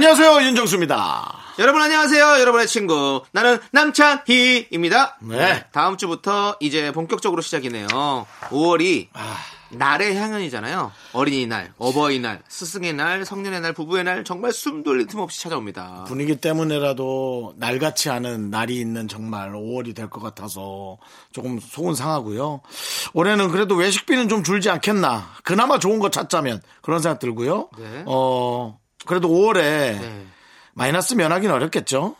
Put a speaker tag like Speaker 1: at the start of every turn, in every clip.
Speaker 1: 안녕하세요 윤정수입니다.
Speaker 2: 여러분 안녕하세요. 여러분의 친구 나는 남창희입니다.
Speaker 1: 네.
Speaker 2: 다음 주부터 이제 본격적으로 시작이네요. 5월이 날의 향연이잖아요. 어린이날, 어버이날, 스승의 날, 성년의 날, 부부의 날 정말 숨 돌릴 틈 없이 찾아옵니다.
Speaker 1: 분위기 때문에라도 날같이 않은 날이 있는 정말 5월이 될 것 같아서 조금 속은 상하고요. 올해는 그래도 외식비는 좀 줄지 않겠나. 그나마 좋은 거 찾자면 그런 생각 들고요.
Speaker 2: 네.
Speaker 1: 어 그래도 5월에
Speaker 2: 네.
Speaker 1: 마이너스 면하기는 어렵겠죠.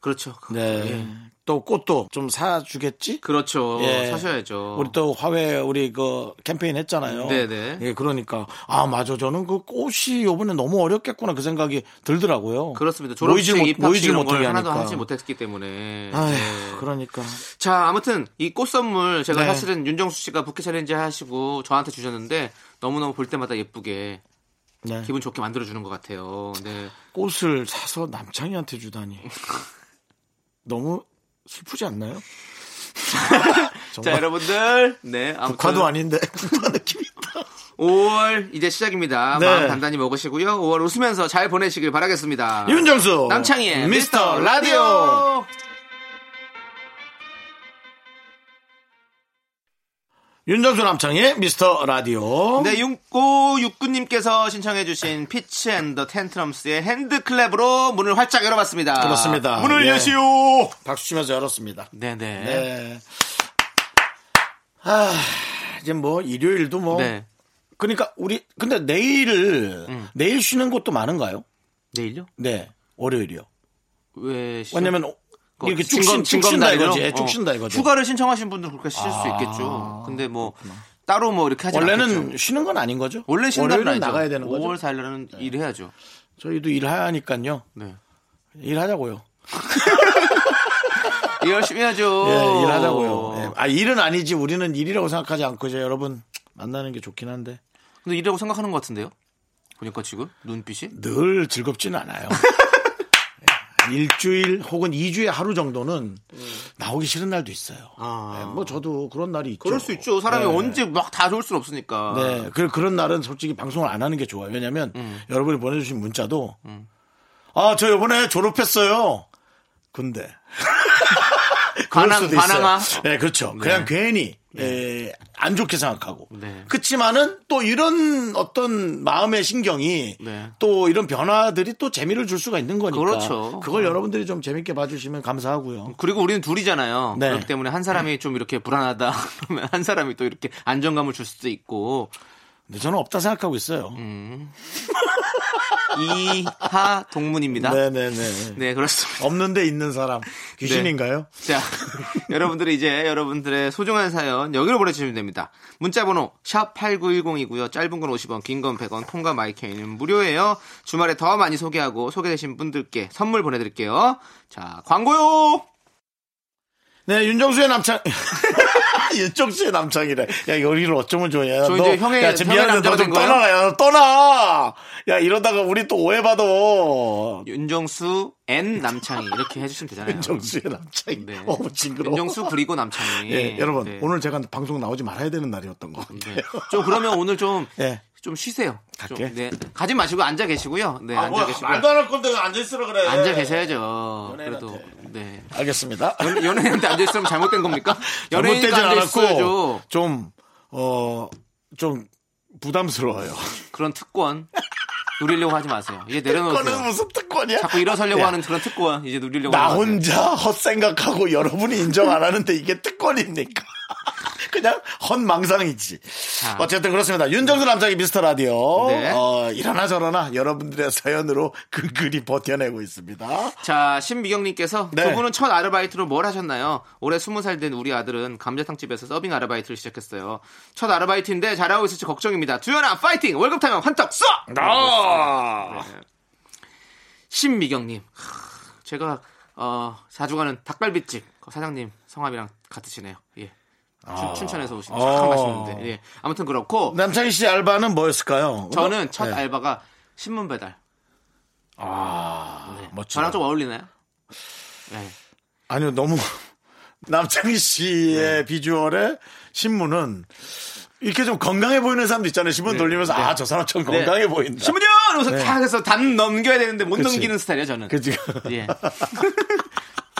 Speaker 2: 그렇죠.
Speaker 1: 네.
Speaker 2: 예.
Speaker 1: 또 꽃도 좀 사주겠지?
Speaker 2: 그렇죠.
Speaker 1: 예.
Speaker 2: 사셔야죠.
Speaker 1: 우리 또 화훼 우리 그 캠페인 했잖아요.
Speaker 2: 네네.
Speaker 1: 예, 그러니까 아 맞아 저는 그 꽃이 요번에 너무 어렵겠구나 그 생각이 들더라고요.
Speaker 2: 그렇습니다.
Speaker 1: 모이질
Speaker 2: 졸업식,
Speaker 1: 못- 모이질
Speaker 2: 이런 걸
Speaker 1: 못하게
Speaker 2: 하나도
Speaker 1: 하니까.
Speaker 2: 하지 못했기 때문에.
Speaker 1: 아휴,
Speaker 2: 네.
Speaker 1: 그러니까
Speaker 2: 자, 아무튼 이 꽃 선물 제가
Speaker 1: 네.
Speaker 2: 사실은 윤정수 씨가 부케 challenge 하시고 저한테 주셨는데 너무너무 볼 때마다 예쁘게
Speaker 1: 네.
Speaker 2: 기분 좋게 만들어 주는 것 같아요. 네.
Speaker 1: 꽃을 사서 남창희한테 주다니 너무 슬프지 않나요?
Speaker 2: 자, 여러분들. 네. 아무튼
Speaker 1: 국화도 아닌데 국화 느낌이 있다.
Speaker 2: 5월 이제 시작입니다.
Speaker 1: 네.
Speaker 2: 마음 단단히 먹으시고요. 5월 웃으면서 잘 보내시길 바라겠습니다.
Speaker 1: 윤정수
Speaker 2: 남창희의
Speaker 1: 미스터 라디오.
Speaker 2: 라디오.
Speaker 1: 윤정수 남창희의 미스터 라디오.
Speaker 2: 네, 육고 육구님께서 신청해주신 피치 앤더 텐트럼스의 핸드클랩으로 문을 활짝 열어봤습니다.
Speaker 1: 그렇습니다.
Speaker 2: 문을
Speaker 1: 예.
Speaker 2: 여시오.
Speaker 1: 박수 치면서 열었습니다.
Speaker 2: 네네.
Speaker 1: 네. 아 이제 뭐 일요일도 뭐
Speaker 2: 네.
Speaker 1: 그러니까 우리 근데 내일을
Speaker 2: 음.
Speaker 1: 내일 쉬는 곳도 많은가요?
Speaker 2: 내일요?
Speaker 1: 네 월요일이요.
Speaker 2: 왜? 쉬-
Speaker 1: 왜냐면 이렇게 쭉,
Speaker 2: 증검-
Speaker 1: 쉰, 쭉 쉰다
Speaker 2: 증검날이요?
Speaker 1: 이거지. 예, 쭉
Speaker 2: 어.
Speaker 1: 이거지.
Speaker 2: 휴가를 신청하신 분들 그렇게 수
Speaker 1: 아,
Speaker 2: 있겠죠. 근데 뭐 따로 뭐 이렇게 하지
Speaker 1: 원래는
Speaker 2: 않겠죠.
Speaker 1: 쉬는 건 아닌 거죠?
Speaker 2: 원래 쉬는
Speaker 1: 월요일은
Speaker 2: 아니죠.
Speaker 1: 나가야 되는 거죠?
Speaker 2: 5월 4일날은 일해야죠.
Speaker 1: 저희도 일하니까요.
Speaker 2: 네.
Speaker 1: 일하자고요.
Speaker 2: 열심히 해야죠.
Speaker 1: 예, 일하자고요. 예. 아 일은 아니지. 우리는 일이라고 생각하지 않고 이제 여러분 만나는 게 좋긴 한데
Speaker 2: 근데 일이라고 생각하는 것 같은데요? 보니까 지금 눈빛이
Speaker 1: 늘 즐겁지는 않아요. 예. 일주일 혹은 2주에 하루 정도는 나오기 싫은 날도 있어요.
Speaker 2: 아.
Speaker 1: 예, 뭐 저도 그런 날이 있죠.
Speaker 2: 그럴 수 있죠. 사람이
Speaker 1: 네.
Speaker 2: 언제 막 다 좋을 수는 없으니까.
Speaker 1: 네, 그, 그런 날은 솔직히 방송을 안 하는 게 좋아요. 왜냐면
Speaker 2: 음.
Speaker 1: 여러분이 보내주신 문자도 아, 저 이번에 졸업했어요. 근데 그럴 수도 있어요.
Speaker 2: 관항아.
Speaker 1: 네, 그렇죠. 그냥 괜히 에, 안 좋게 생각하고.
Speaker 2: 네.
Speaker 1: 그렇지만은 또 이런 어떤 마음의 신경이
Speaker 2: 네.
Speaker 1: 또 이런 변화들이 또 재미를 줄 수가 있는 거니까.
Speaker 2: 그렇죠.
Speaker 1: 그걸 여러분들이 좀 재밌게 봐주시면 감사하고요.
Speaker 2: 그리고 우리는 둘이잖아요.
Speaker 1: 네.
Speaker 2: 그렇기 때문에 한 사람이 좀 이렇게 불안하다 그러면 한 사람이 또 이렇게 안정감을 줄 수도 있고
Speaker 1: 근데 저는 없다 생각하고 있어요.
Speaker 2: 음. 이하 동문입니다. 네.
Speaker 1: 네네 네.
Speaker 2: 그렇습니다.
Speaker 1: 없는데 있는 사람 귀신인가요?
Speaker 2: 자, 여러분들이 이제 여러분들의 소중한 사연 여기로 보내주시면 됩니다. 문자번호 샵 #8910이고요. 짧은 건 50원, 긴 건 100원, 콩과 마이케이는 무료예요. 주말에 더 많이 소개하고 소개되신 분들께 선물 보내드릴게요. 자, 광고요.
Speaker 1: 네, 윤정수의 남창. 윤정수의 남창이래. 야, 여기를 어쩌면 좋냐. 야,
Speaker 2: 저
Speaker 1: 너,
Speaker 2: 이제 형의-
Speaker 1: 야, 지금.
Speaker 2: 남자가
Speaker 1: 너좀? 떠나라. 야, 너 떠나. 야, 이러다가 우리 또 오해받아.
Speaker 2: 윤정수 N 남창희 이렇게 해주시면 되잖아요.
Speaker 1: 윤정수의 남창이.
Speaker 2: 네.
Speaker 1: 어, 징그러워.
Speaker 2: 윤정수 그리고 남창희.
Speaker 1: 예, 여러분.
Speaker 2: 네.
Speaker 1: 오늘 제가 방송 나오지 말아야 되는 날이었던 것 같아요.
Speaker 2: 네. 좀 그러면 오늘 좀.
Speaker 1: 예.
Speaker 2: 좀 쉬세요. 좀,
Speaker 1: 갈게.
Speaker 2: 네. 가지 마시고 앉아 계시고요. 네, 앉아 계시고요.
Speaker 1: 안할 건데 앉아 있으라 그래.
Speaker 2: 앉아 계셔야죠. 그래도
Speaker 1: 연예인한테.
Speaker 2: 네.
Speaker 1: 알겠습니다.
Speaker 2: 연- 연예인한테 앉아 있으면 잘못된 겁니까? 연예인한테 앉아 있어야죠.
Speaker 1: 좀, 어, 좀 부담스러워요.
Speaker 2: 그런 특권 누리려고 하지 마세요. 이제 내려놓으세요.
Speaker 1: 무슨 특권이야?
Speaker 2: 자꾸 일어서려고
Speaker 1: 야,
Speaker 2: 하는 그런 특권 이제 누리려고
Speaker 1: 나
Speaker 2: 하지 마세요.
Speaker 1: 혼자 헛생각하고 여러분이 인정 안 하는데 이게 특권입니까? 그냥 헛망상이지.
Speaker 2: 자.
Speaker 1: 어쨌든 그렇습니다. 윤정수 남자기 미스터 라디오.
Speaker 2: 네.
Speaker 1: 어, 이러나 저러나 여러분들의 사연으로 근근히 버텨내고 있습니다.
Speaker 2: 자, 신미경님께서
Speaker 1: 네.
Speaker 2: 두 분은 첫 아르바이트로 뭘 하셨나요? 올해 스무 살 된 우리 아들은 감자탕집에서 서빙 아르바이트를 시작했어요. 첫 아르바이트인데 잘하고 있을지 걱정입니다. 두현아 파이팅! 월급 타면 환떡 쏴!
Speaker 1: 아.
Speaker 2: 네. 신미경님. 하, 제가 어, 자주 가는 닭갈비집 그 사장님 성함이랑 같으시네요. 예. 춘, 춘천에서 오신 참
Speaker 1: 어.
Speaker 2: 맛있는데. 예. 아무튼 그렇고
Speaker 1: 남창희 씨 알바는 뭐였을까요?
Speaker 2: 저는 첫
Speaker 1: 네.
Speaker 2: 알바가 신문 배달.
Speaker 1: 아,
Speaker 2: 네.
Speaker 1: 멋지다.
Speaker 2: 저랑 좀 어울리나요? 네.
Speaker 1: 아니요, 너무 남창희 씨의
Speaker 2: 네.
Speaker 1: 비주얼에 신문은 이렇게 좀 건강해 보이는 사람도 있잖아요. 신문 돌리면서 아, 저 사람 좀 건강해 보인다.
Speaker 2: 네. 신문이요! 이러면서
Speaker 1: 네.
Speaker 2: 탁 해서 담 넘겨야 되는데 못
Speaker 1: 그치.
Speaker 2: 넘기는 스타일이에요, 저는.
Speaker 1: 그지?
Speaker 2: 예.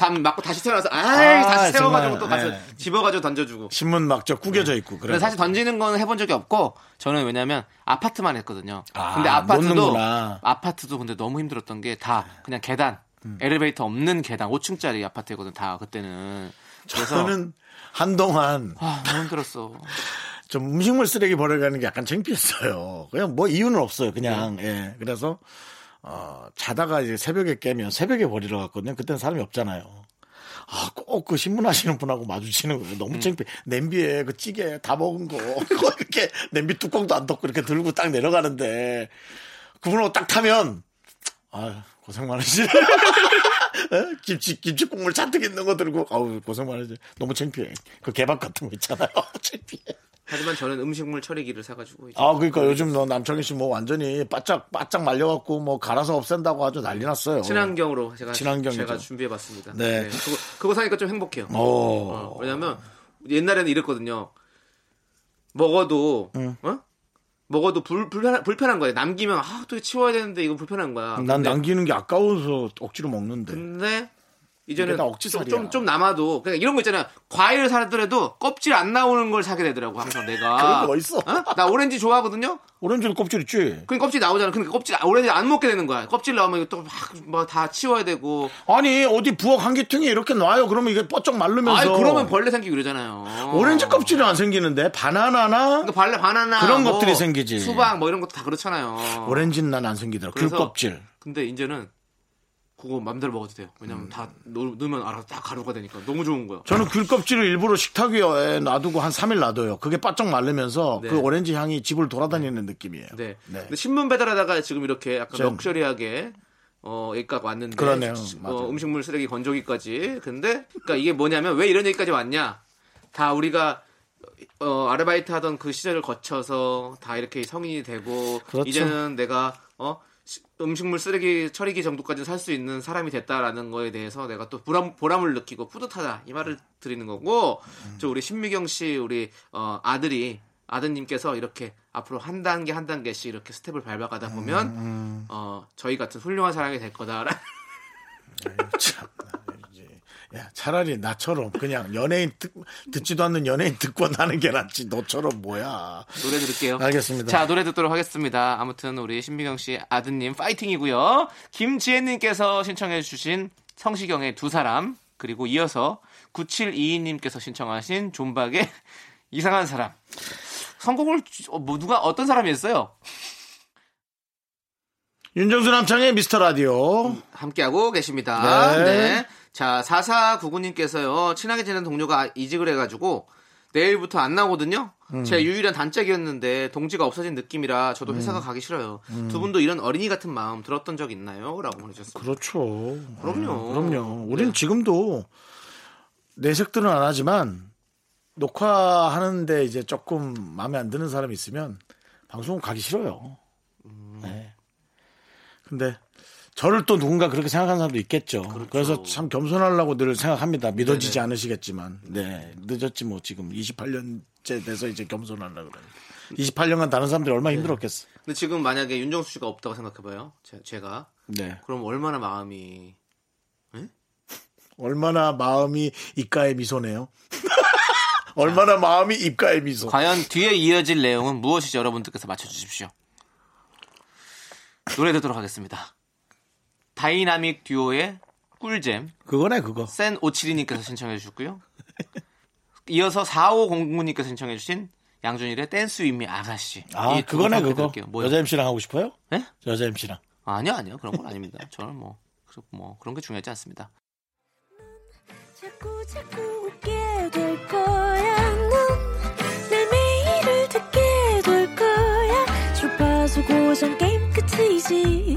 Speaker 2: 담 맞고 다시 태어나서 아이
Speaker 1: 아,
Speaker 2: 다시
Speaker 1: 정말,
Speaker 2: 세워가지고 또 가서
Speaker 1: 네.
Speaker 2: 집어가지고 던져주고.
Speaker 1: 신문 막저 구겨져 있고 그래.
Speaker 2: 근데 사실 던지는 건 해본 적이 없고 저는 왜냐면 아파트만 했거든요.
Speaker 1: 아,
Speaker 2: 근데 아파트도
Speaker 1: 놓는구나.
Speaker 2: 아파트도 근데 너무 힘들었던 게 다 그냥 계단
Speaker 1: 음.
Speaker 2: 엘리베이터 없는 계단 5층짜리 아파트거든 다 그때는. 그래서
Speaker 1: 저는 한동안
Speaker 2: 아, 너무 힘들었어.
Speaker 1: 좀 음식물 쓰레기 버려가는 게 약간 창피했어요. 그냥 뭐 이유는 없어요. 그냥
Speaker 2: 네.
Speaker 1: 예. 그래서 어, 자다가 이제 새벽에 깨면 새벽에 버리러 갔거든요. 그때는 사람이 없잖아요. 아, 꼭 그 신문 하시는 분하고 마주치는 거예요.
Speaker 2: 음.
Speaker 1: 너무 창피해. 냄비에 그 찌개 다 먹은 거, 그거 이렇게 냄비 뚜껑도 안 덮고 이렇게 들고 딱 내려가는데, 그분하고 딱 타면, 아 고생 많으시네. 에? 김치, 김치 국물 잔뜩 있는 거 들고, 아우, 고생 많으시 너무 창피해. 그 개밥 같은 거 있잖아요. 창피해.
Speaker 2: 하지만 저는 음식물 처리기를 사가지고
Speaker 1: 아, 그러니까 요즘 너 남창희 씨 뭐 완전히 바짝 바짝 말려갖고 뭐 갈아서 없앤다고 아주 난리 났어요.
Speaker 2: 친환경으로 제가
Speaker 1: 친환경이죠.
Speaker 2: 제가 준비해봤습니다.
Speaker 1: 네.
Speaker 2: 그거 그거 사니까 좀 행복해요.
Speaker 1: 오.
Speaker 2: 어, 왜냐면 옛날에는 이랬거든요. 먹어도 어? 먹어도 불, 불편한, 불편한 거예요. 남기면 아 또 치워야 되는데 이거 불편한 거야.
Speaker 1: 난
Speaker 2: 근데,
Speaker 1: 남기는 게 아까워서 억지로 먹는데.
Speaker 2: 근데 이제는
Speaker 1: 다
Speaker 2: 좀,
Speaker 1: 억지살이야.
Speaker 2: 좀, 좀 남아도 그냥 이런 거 있잖아요. 과일을 사더라도 껍질 안 나오는 걸 사게 되더라고 항상 내가.
Speaker 1: 그런 거 어딨어?
Speaker 2: 어? 나 오렌지 좋아하거든요.
Speaker 1: 오렌지도 껍질 있지.
Speaker 2: 그 껍질 나오잖아. 그러니까 껍질 오렌지 안 먹게 되는 거야. 껍질 나오면 또막다 치워야 되고.
Speaker 1: 아니 어디 부엌 한기퉁에 이렇게 놔요. 그러면 이게 뻗쩍 마르면서.
Speaker 2: 아니 그러면 벌레 생기고 그러잖아요.
Speaker 1: 오렌지 껍질은 안 생기는데 바나나나
Speaker 2: 그러니까 벌레 바나나
Speaker 1: 그런
Speaker 2: 뭐
Speaker 1: 것들이 생기지.
Speaker 2: 수박 뭐 이런 것도 다 그렇잖아요.
Speaker 1: 오렌지는 난 안 생기더라. 귤 껍질.
Speaker 2: 근데 이제는 그거 맘대로 먹어도 돼요. 왜냐면
Speaker 1: 음.
Speaker 2: 다 넣, 넣으면 알아서 다 가루가 되니까 너무 좋은 거야.
Speaker 1: 저는 귤 껍질을 일부러 식탁 위에 놔두고 한 3일 놔둬요. 그게 바짝 마르면서
Speaker 2: 네.
Speaker 1: 그 오렌지 향이 집을 돌아다니는 느낌이에요.
Speaker 2: 네.
Speaker 1: 네.
Speaker 2: 신문 배달하다가 지금 이렇게 약간
Speaker 1: 전-
Speaker 2: 럭셔리하게 어 여기까지 왔는데
Speaker 1: 그러네요.
Speaker 2: 어, 음식물 쓰레기 건조기까지. 근데 그러니까 이게 뭐냐면 왜 이런 얘기까지 왔냐? 다 우리가 어 아르바이트 하던 그 시절을 거쳐서 다 이렇게 성인이 되고
Speaker 1: 그렇죠.
Speaker 2: 이제는 내가 어 시- 음식물 쓰레기 처리기 정도까지 살 수 있는 사람이 됐다라는 거에 대해서 내가 또 보람, 보람을 느끼고 뿌듯하다. 이 말을 드리는 거고
Speaker 1: 음.
Speaker 2: 저 우리 신미경 씨 우리 어, 아들이 아드님께서 이렇게 앞으로 한 단계 한 단계씩 이렇게 스텝을 밟아가다 보면
Speaker 1: 음,
Speaker 2: 어, 저희 같은 훌륭한 사람이 될 거다라는
Speaker 1: 참, 이제, 야, 차라리 나처럼 그냥 연예인 듣, 듣지도 않는 연예인 듣고 나는 게 낫지. 너처럼 뭐야.
Speaker 2: 노래 들을게요.
Speaker 1: 알겠습니다.
Speaker 2: 자 노래 듣도록 하겠습니다. 아무튼 우리 신미경 씨 아드님 파이팅이고요. 김지혜님께서 신청해주신 성시경의 두 사람 그리고 이어서 9722님께서 신청하신 존박의 이상한 사람. 선곡을 주- 어, 뭐 누가 어떤 사람이 했어요?
Speaker 1: 윤정수 남창의 미스터 라디오.
Speaker 2: 함께하고 계십니다.
Speaker 1: 네.
Speaker 2: 네. 자, 4499님께서요, 친하게 지낸 동료가 이직을 해가지고, 내일부터 안 나오거든요?
Speaker 1: 음.
Speaker 2: 제 유일한 단짝이었는데, 동지가 없어진 느낌이라 저도 회사가
Speaker 1: 음.
Speaker 2: 가기 싫어요. 두 분도 이런 어린이 같은 마음 들었던 적 있나요? 라고 보내주셨습니다.
Speaker 1: 그렇죠.
Speaker 2: 그럼요.
Speaker 1: 음, 그럼요. 우린
Speaker 2: 네.
Speaker 1: 지금도 내색들은 안 하지만 녹화하는데 이제 조금 마음에 안 드는 사람이 있으면 방송 가기 싫어요.
Speaker 2: 음.
Speaker 1: 네. 근데 저를 또 누군가 그렇게 생각하는 사람도 있겠죠.
Speaker 2: 그렇죠.
Speaker 1: 그래서참 겸손하려고 늘 생각합니다. 믿어지지 않으시겠지만. 네. 늦었지 뭐 지금 28년째 돼서 이제 겸손하려고 그러니까. 28년간 다른 사람들이 얼마나 힘들었겠어.
Speaker 2: 근데 지금 만약에 윤정수 씨가 없다고 생각해봐요. 제, 제가.
Speaker 1: 네.
Speaker 2: 그럼 얼마나 마음이.
Speaker 1: 얼마나 마음이 입가에 미소네요. 얼마나 마음이 입가에 미소.
Speaker 2: 과연 뒤에 이어질 내용은 무엇이지 여러분들께서 맞춰주십시오. 노래 듣도록 하겠습니다. 다이나믹 듀오의 꿀잼.
Speaker 1: 그거네 그거.
Speaker 2: 센 오칠이님께서 신청해 주셨고요. 이어서 4509님께서 신청해 주신 양준일의 Dance with me 아가씨.
Speaker 1: 아 그거네 그거.
Speaker 2: 뭐요?
Speaker 1: 여자 MC랑 하고 싶어요?
Speaker 2: 네?
Speaker 1: 여자 MC랑.
Speaker 2: 아니요 아니요 그런 건 아닙니다. 저는 뭐, 그- 뭐 그런 게 중요하지 않습니다.
Speaker 3: 자꾸 자꾸 웃게 될 거야. 넌내 매일을 듣게 될 거야. 고정 게임 끝이지.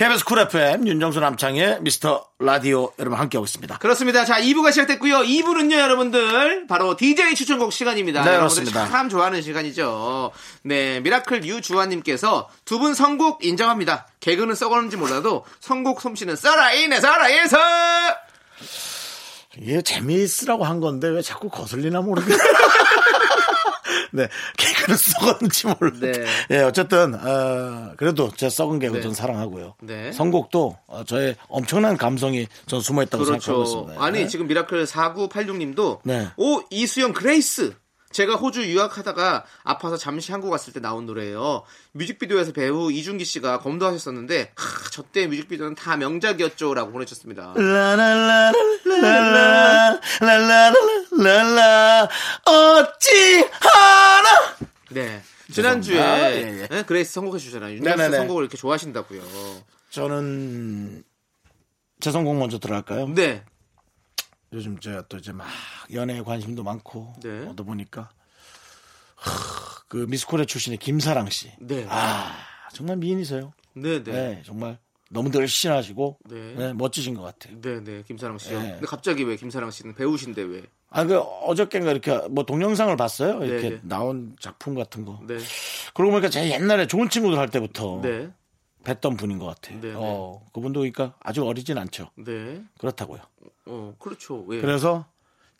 Speaker 1: KBS 쿨 FM 윤정수 남창희의 미스터 라디오 여러분 함께하고 있습니다.
Speaker 2: 그렇습니다. 자, 2부가 시작됐고요. 2부는요, 여러분들. 바로 DJ 추천곡 시간입니다.
Speaker 1: 네,
Speaker 2: 여러분들
Speaker 1: 그렇습니다.
Speaker 2: 참 좋아하는 시간이죠. 네, 미라클 유주환님께서 두 분 선곡 인정합니다. 개그는 썩었는지 몰라도 선곡 솜씨는 살아있네, 살아있어!
Speaker 1: 이게 재미있으라고 한 건데 왜 자꾸 거슬리나 모르겠 네. 네, 개그는 썩었는지 몰라.
Speaker 2: 네.
Speaker 1: 예, 어쨌든 어, 그래도 제 썩은 개그
Speaker 2: 네.
Speaker 1: 전 사랑하고요.
Speaker 2: 네.
Speaker 1: 선곡도 어, 저의 엄청난 감성이 전 숨어 있다고 생각하고
Speaker 2: 그렇죠.
Speaker 1: 있습니다.
Speaker 2: 아니,
Speaker 1: 네.
Speaker 2: 지금 미라클 4986님도
Speaker 1: 네.
Speaker 2: 오, 이수영 Grace! 제가 호주 유학하다가 아파서 잠시 한국 왔을 때 나온 노래예요. 뮤직비디오에서 배우 이준기 씨가 검도하셨었는데 하, 저때 뮤직비디오는 다 명작이었죠라고 보내주셨습니다.
Speaker 1: 라라라라라라라라라 어찌 하나
Speaker 2: 네. 지난주에
Speaker 1: 죄송합니다. 예, 예.
Speaker 2: 네, Grace 선곡해 주잖아요. 윤정수
Speaker 1: 네네네.
Speaker 2: 선곡을 이렇게 좋아하신다고요.
Speaker 1: 저는 제 선곡 먼저 들어갈까요?
Speaker 2: 네.
Speaker 1: 요즘 제가 또 이제 막 연애에 관심도 많고
Speaker 2: 네.
Speaker 1: 어다 보니까 하, 그 미스코리아 출신의 김사랑 씨.
Speaker 2: 네.
Speaker 1: 아 정말 미인이세요.
Speaker 2: 네,
Speaker 1: 네.
Speaker 2: 네.
Speaker 1: 정말 너무 늘씬하시고
Speaker 2: 네.
Speaker 1: 네, 멋지신 것 같아요.
Speaker 2: 네, 네. 김사랑 씨요.
Speaker 1: 네.
Speaker 2: 근데 갑자기 왜 김사랑 씨는 배우신데 왜?
Speaker 1: 아 그 어저께인가 이렇게 뭐 동영상을 봤어요. 이렇게
Speaker 2: 네.
Speaker 1: 나온 작품 같은 거.
Speaker 2: 네.
Speaker 1: 그러고 보니까 제 옛날에 좋은 친구들 할 때부터
Speaker 2: 네.
Speaker 1: 뵀던 분인 것 같아요.
Speaker 2: 네, 네.
Speaker 1: 어, 그분도 그러니까 아주 어리진 않죠.
Speaker 2: 네.
Speaker 1: 그렇다고요.
Speaker 2: 어, 그렇죠. 왜?
Speaker 1: 그래서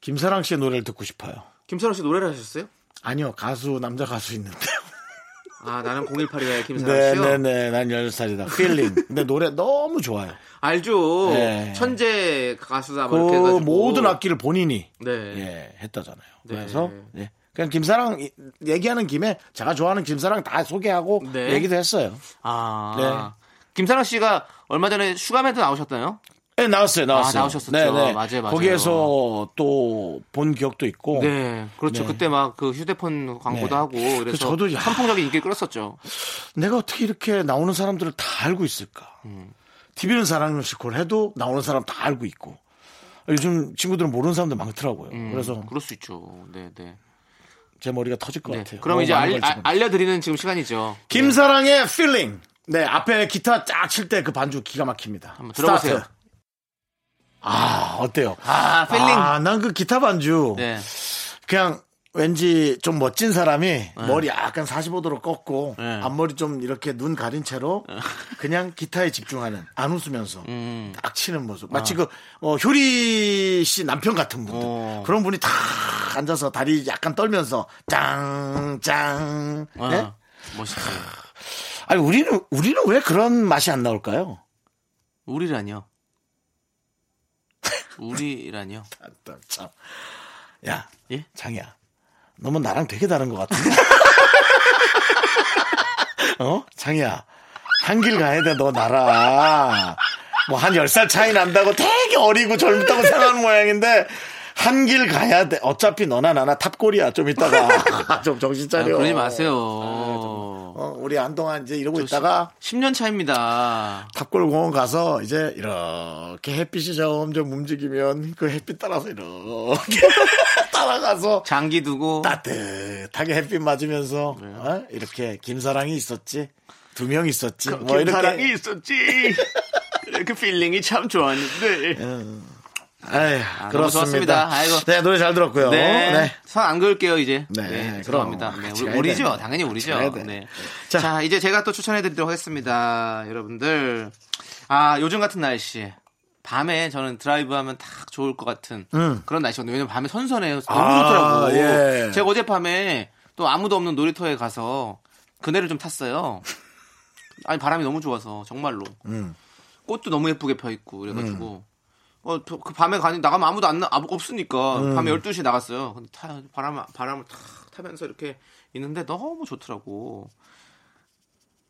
Speaker 1: 김사랑 씨의 노래를 듣고 싶어요.
Speaker 2: 김사랑 씨 노래를 하셨어요?
Speaker 1: 아니요, 가수 남자 가수 있는데요.
Speaker 2: 아, 나는 018이야 김사랑 씨요.
Speaker 1: 네네네, 난 18살이다. Feeling. 근데 노래 너무 좋아요.
Speaker 2: 알죠.
Speaker 1: 네.
Speaker 2: 천재 가수다 그뭐 이렇게 해가지고.
Speaker 1: 모든 악기를 본인이
Speaker 2: 네.
Speaker 1: 예, 했다잖아요.
Speaker 2: 네.
Speaker 1: 그래서 예. 그냥 김사랑 이- 얘기하는 김에 제가 좋아하는 김사랑 다 소개하고
Speaker 2: 네.
Speaker 1: 얘기도 했어요.
Speaker 2: 아.
Speaker 1: 네.
Speaker 2: 김사랑 씨가 얼마 전에 슈가맨도 나오셨나요?
Speaker 1: 네, 나왔어요, 나왔어요.
Speaker 2: 아, 나오셨었죠. 맞아요, 맞아요.
Speaker 1: 거기에서 또 본 기억도 있고.
Speaker 2: 네. 그렇죠.
Speaker 1: 네.
Speaker 2: 그때 막 그 휴대폰 광고도
Speaker 1: 네.
Speaker 2: 하고 그래서
Speaker 1: 그 저도 야.
Speaker 2: 선풍적인 인기를 끌었었죠.
Speaker 1: 내가 어떻게 이렇게 나오는 사람들을 다 알고 있을까? TV는 사랑을 싣고 해도 나오는 사람 다 알고 있고. 요즘 친구들은 모르는 사람들 많더라고요.
Speaker 2: 음,
Speaker 1: 그래서
Speaker 2: 그럴 수 있죠. 네, 네.
Speaker 1: 제 머리가 터질 것
Speaker 2: 네.
Speaker 1: 같아요.
Speaker 2: 그럼 이제 알,
Speaker 1: 걸
Speaker 2: 아-. 알려드리는 지금 시간이죠.
Speaker 1: 김사랑의 Feeling. 네, 앞에 기타 쫙 칠 때 그 반주 기가 막힙니다.
Speaker 2: 한번 들어보세요.
Speaker 1: 스타트. 아, 어때요?
Speaker 2: 아, Feeling.
Speaker 1: 아, 난 그 기타 반주.
Speaker 2: 네.
Speaker 1: 그냥 왠지 좀 멋진 사람이 머리 약간 45도로 꺾고
Speaker 2: 네.
Speaker 1: 앞머리 좀 이렇게 눈 가린 채로 그냥 기타에 집중하는 안 웃으면서
Speaker 2: 음.
Speaker 1: 딱 치는 모습. 마치 그 어, 효리 씨 남편 같은 분들
Speaker 2: 어.
Speaker 1: 그런 분이 다 앉아서 다리 약간 떨면서 짱짱.
Speaker 2: 아,
Speaker 1: 네?
Speaker 2: 멋있지.
Speaker 1: 아니 우리는 우리는 왜 그런 맛이 안 나올까요?
Speaker 2: 우리라뇨. 우리라뇨.
Speaker 1: 아, 참. 야,
Speaker 2: 예?
Speaker 1: 장이야. 너무 나랑 되게 다른 것 같은데. 어? 장이야. 한길 가야 돼, 너 나랑. 뭐한 10살 차이 난다고 되게 어리고 젊다고 생각하는 모양인데, 한길 가야 돼. 어차피 너나 나나 탑골이야. 좀 있다가. 좀 정신
Speaker 2: 아,
Speaker 1: 차려.
Speaker 2: 그러지 마세요.
Speaker 1: 어, 우리 한동안 이제 이러고 있다가
Speaker 2: 10년 차입니다.
Speaker 1: 탑골 공원 가서 이제 이렇게 햇빛이 점점 움직이면 그 햇빛 따라서 이렇게 따라가서
Speaker 2: 장기 두고
Speaker 1: 따뜻하게 햇빛 맞으면서
Speaker 2: 네.
Speaker 1: 어? 이렇게 김사랑이 있었지 두 명 있었지 뭐 이렇게
Speaker 2: 있었지. 그 feeling이 참 좋았는데.
Speaker 1: 에휴,
Speaker 2: 너무
Speaker 1: 그렇습니다.
Speaker 2: 아이고.
Speaker 1: 네 노래 잘 들었고요.
Speaker 2: 네.
Speaker 1: 네.
Speaker 2: 선 안 그을게요, 이제.
Speaker 1: 네,
Speaker 2: 네.
Speaker 1: 그럼.
Speaker 2: 죄송합니다. 네, 우리-.
Speaker 1: 돼.
Speaker 2: 당연히 우리죠. 네.
Speaker 1: 자.
Speaker 2: 자, 이제 제가 또 추천해 드리도록 하겠습니다. 여러분들. 아, 요즘 같은 날씨에. 밤에 저는 드라이브 하면 딱 좋을 것 같은
Speaker 1: 음.
Speaker 2: 그런 날씨거든요. 왜냐면 밤에 선선해요. 너무
Speaker 1: 아,
Speaker 2: 좋더라고.
Speaker 1: 예.
Speaker 2: 제가 어젯밤에 또 아무도 없는 놀이터에 가서 그네를 좀 탔어요. 아니, 바람이 너무 좋아서, 정말로.
Speaker 1: 음.
Speaker 2: 꽃도 너무 예쁘게 펴 있고 그래 가지고 어, 그 밤에 가니 나가면 아무도 안 나, 아무 없으니까
Speaker 1: 음.
Speaker 2: 밤에 12시에 나갔어요. 근데 타, 바람 바람을 탁 타면서 이렇게 있는데 너무 좋더라고.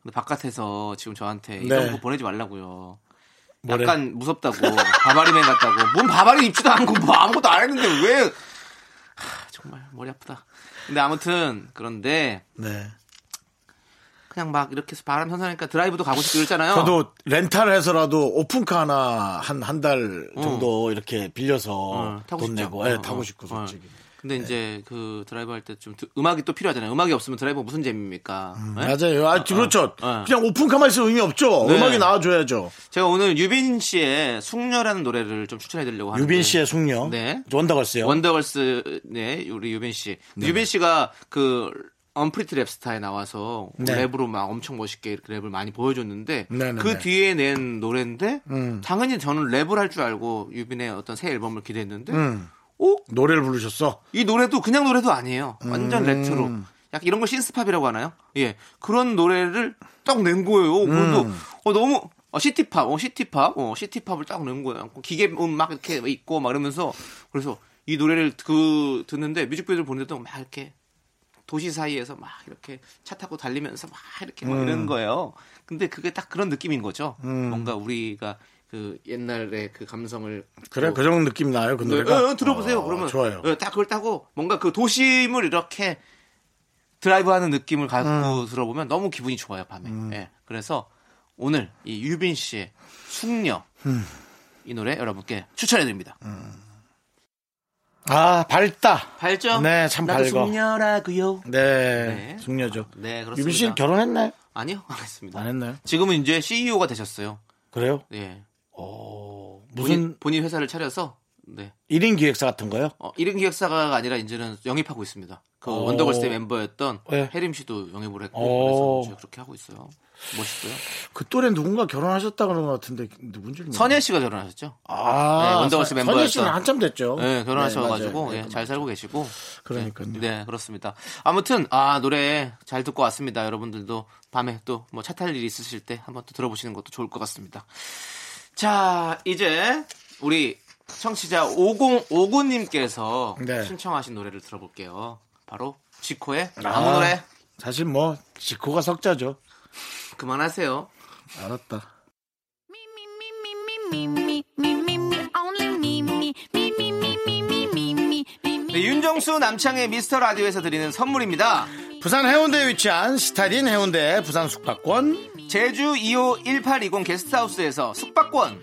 Speaker 2: 근데 바깥에서 지금 저한테 이런
Speaker 1: 네.
Speaker 2: 거 보내지 말라고요.
Speaker 1: 뭐래?
Speaker 2: 약간 무섭다고 바바리맨 같다고 뭔 바바리 입지도 않고 뭐 아무것도 안 했는데 왜 하, 정말 머리 아프다. 근데 아무튼 그런데
Speaker 1: 네.
Speaker 2: 그냥 막 이렇게 해서 바람 선선하니까 드라이브도 가고 싶고 그랬잖아요.
Speaker 1: 저도 렌탈을 해서라도 오픈카 하나 한 한 달 정도 이렇게 빌려서
Speaker 2: 어, 타고
Speaker 1: 돈
Speaker 2: 싶죠.
Speaker 1: 내고 예,
Speaker 2: 어,
Speaker 1: 타고
Speaker 2: 어.
Speaker 1: 싶고
Speaker 2: 어.
Speaker 1: 솔직히.
Speaker 2: 근데 이제 그 드라이브 할 때 좀 음악이 또 필요하잖아요. 음악이 없으면 드라이브 무슨 재미입니까? 네?
Speaker 1: 맞아요. 아, 그렇죠.
Speaker 2: 어.
Speaker 1: 그냥 오픈카만 있으면 의미 없죠.
Speaker 2: 네.
Speaker 1: 음악이 나와줘야죠.
Speaker 2: 제가 오늘 유빈 씨의 숙녀라는 노래를 좀 추천해 드리려고 하는데
Speaker 1: 유빈 씨의 숙녀.
Speaker 2: 네.
Speaker 1: 원더걸스요.
Speaker 2: 원더걸스 네 우리 유빈 씨 유빈 씨가 그 언프리티 랩스타에 나와서
Speaker 1: 네.
Speaker 2: 랩으로 막 엄청 멋있게 랩을 많이 보여줬는데
Speaker 1: 네네네.
Speaker 2: 그 뒤에 낸 노래인데
Speaker 1: 음.
Speaker 2: 당연히 저는 랩을 할 줄 알고 유빈의 어떤 새 앨범을 기대했는데
Speaker 1: 음.
Speaker 2: 오?
Speaker 1: 노래를 부르셨어.
Speaker 2: 이 노래도 그냥 노래도 아니에요 완전
Speaker 1: 음.
Speaker 2: 레트로 약간 이런 걸 synth-pop이라고 하나요? 예 그런 노래를 딱 낸 거예요 그래도
Speaker 1: 음.
Speaker 2: 어, 너무 어, 시티팝, 어, 시티팝, 어, 시티팝을 딱 넣은 거예요. 기계음 막 이렇게 있고 막 이러면서 그래서 이 노래를 그 듣는데 뮤직비디오를 보는데도 막 이렇게 도시 사이에서 막 이렇게 차 타고 달리면서 막 이렇게 막
Speaker 1: 음.
Speaker 2: 이러는 거예요. 근데 그게 딱 그런 느낌인 거죠. 뭔가 우리가 그 옛날의 그 감성을
Speaker 1: 그래,
Speaker 2: 또
Speaker 1: 그 정도 느낌 나요, 그
Speaker 2: 네,
Speaker 1: 노래가.
Speaker 2: 어, 어, 들어보세요.
Speaker 1: 어,
Speaker 2: 그러면
Speaker 1: 좋아요.
Speaker 2: 예, 딱 그걸 따고 뭔가 그 도심을 이렇게 드라이브하는 느낌을 갖고
Speaker 1: 음.
Speaker 2: 들어보면 너무 기분이 좋아요 밤에. 예, 그래서 오늘 이 유빈 씨의 숙녀
Speaker 1: 음.
Speaker 2: 이 노래 여러분께 추천해드립니다.
Speaker 1: 아, 밝다.
Speaker 2: 밝죠?
Speaker 1: 네, 참 밝어.
Speaker 2: 숙녀라고요.
Speaker 1: 네,
Speaker 2: 네.
Speaker 1: 숙녀죠.
Speaker 2: 네, 그렇습니다.
Speaker 1: 유빈 씨는 결혼했나요?
Speaker 2: 아니요, 안 했습니다.
Speaker 1: 안 했나요?
Speaker 2: 지금은 이제 CEO가 되셨어요.
Speaker 1: 그래요?
Speaker 2: 예.
Speaker 1: 어,
Speaker 2: 본인,
Speaker 1: 무슨
Speaker 2: 본인 회사를 차려서 네.
Speaker 1: 1인 기획사 같은 거요?
Speaker 2: 어, 1인 기획사가 아니라 이제는 영입하고 있습니다. 그
Speaker 1: 오.
Speaker 2: 원더걸스의 멤버였던
Speaker 1: 네.
Speaker 2: 혜림 씨도 영입을 했고
Speaker 1: 오.
Speaker 2: 그래서 그렇게 하고 있어요. 멋있고요.
Speaker 1: 그 또래 누군가 결혼하셨다 그런 것 같은데 누군지
Speaker 2: 선예 씨가 결혼하셨죠?
Speaker 1: 아,
Speaker 2: 네, 원더걸스
Speaker 1: 선-
Speaker 2: 멤버였던.
Speaker 1: 선예 씨는 한참 됐죠.
Speaker 2: 네, 결혼하셔가지고
Speaker 1: 네,
Speaker 2: 예,
Speaker 1: 맞아요.
Speaker 2: 잘 살고 계시고.
Speaker 1: 그러니까요.
Speaker 2: 네, 그렇습니다. 아무튼 아 노래 잘 듣고 왔습니다. 여러분들도 밤에 또 뭐 차 탈 일이 있으실 때 한번 또 들어보시는 것도 좋을 것 같습니다. 자, 이제 우리 청취자 5059님께서
Speaker 1: 네.
Speaker 2: 신청하신 노래를 들어볼게요. 바로 지코의
Speaker 1: 아,
Speaker 2: 아무 아, 노래.
Speaker 1: 사실 뭐 지코가 석자죠.
Speaker 2: 그만하세요.
Speaker 1: 알았다.
Speaker 2: 네, 윤정수 남창의 미스터 라디오에서 드리는 선물입니다.
Speaker 1: 부산 해운대에 위치한 스타딘 해운대 부산 숙박권
Speaker 2: 제주 2호 1820 게스트하우스에서 숙박권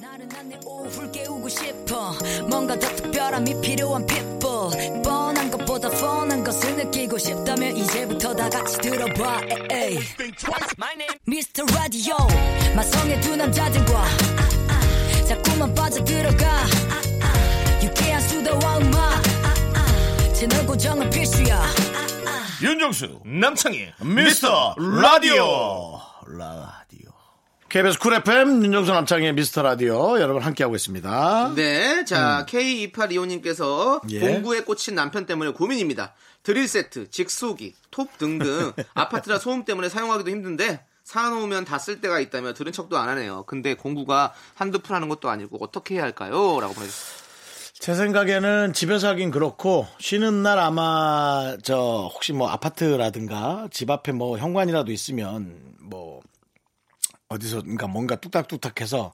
Speaker 4: 나른한 내 오후를 깨우고 싶어. 뭔가 더 특별함이 필요한 people. 뻔한 것보다 뻔한 것을 느끼고 싶다면 이제부터 다 같이 들어봐. 에이. Mr. Radio 마성의 두 남자들과. 자꾸만 빠져들어가. 유쾌한 수다와 음악 채널 고정은 필수야
Speaker 1: 윤정수 남창희 미스터 라디오 라디오 KBS 쿨 FM 윤정수 남창희 미스터 라디오 여러분 함께하고 있습니다.
Speaker 2: 네, 자, K2825님께서
Speaker 1: 음. 예.
Speaker 2: 공구에 꽂힌 남편 때문에 고민입니다. 드릴 세트, 직소기, 톱 등등 아파트라 소음 때문에 사용하기도 힘든데 사놓으면 다 쓸 때가 있다며 들은 척도 안 하네요. 근데 공구가 한두 푼 하는 것도 아니고 어떻게 해야 할까요? 라고 보내주셨어요.
Speaker 1: 제 생각에는 집에서 하긴 그렇고 쉬는 날 아마 저 혹시 뭐 아파트라든가 집 앞에 뭐 현관이라도 있으면 뭐 어디서 그러니까 뭔가 뚝딱뚝딱해서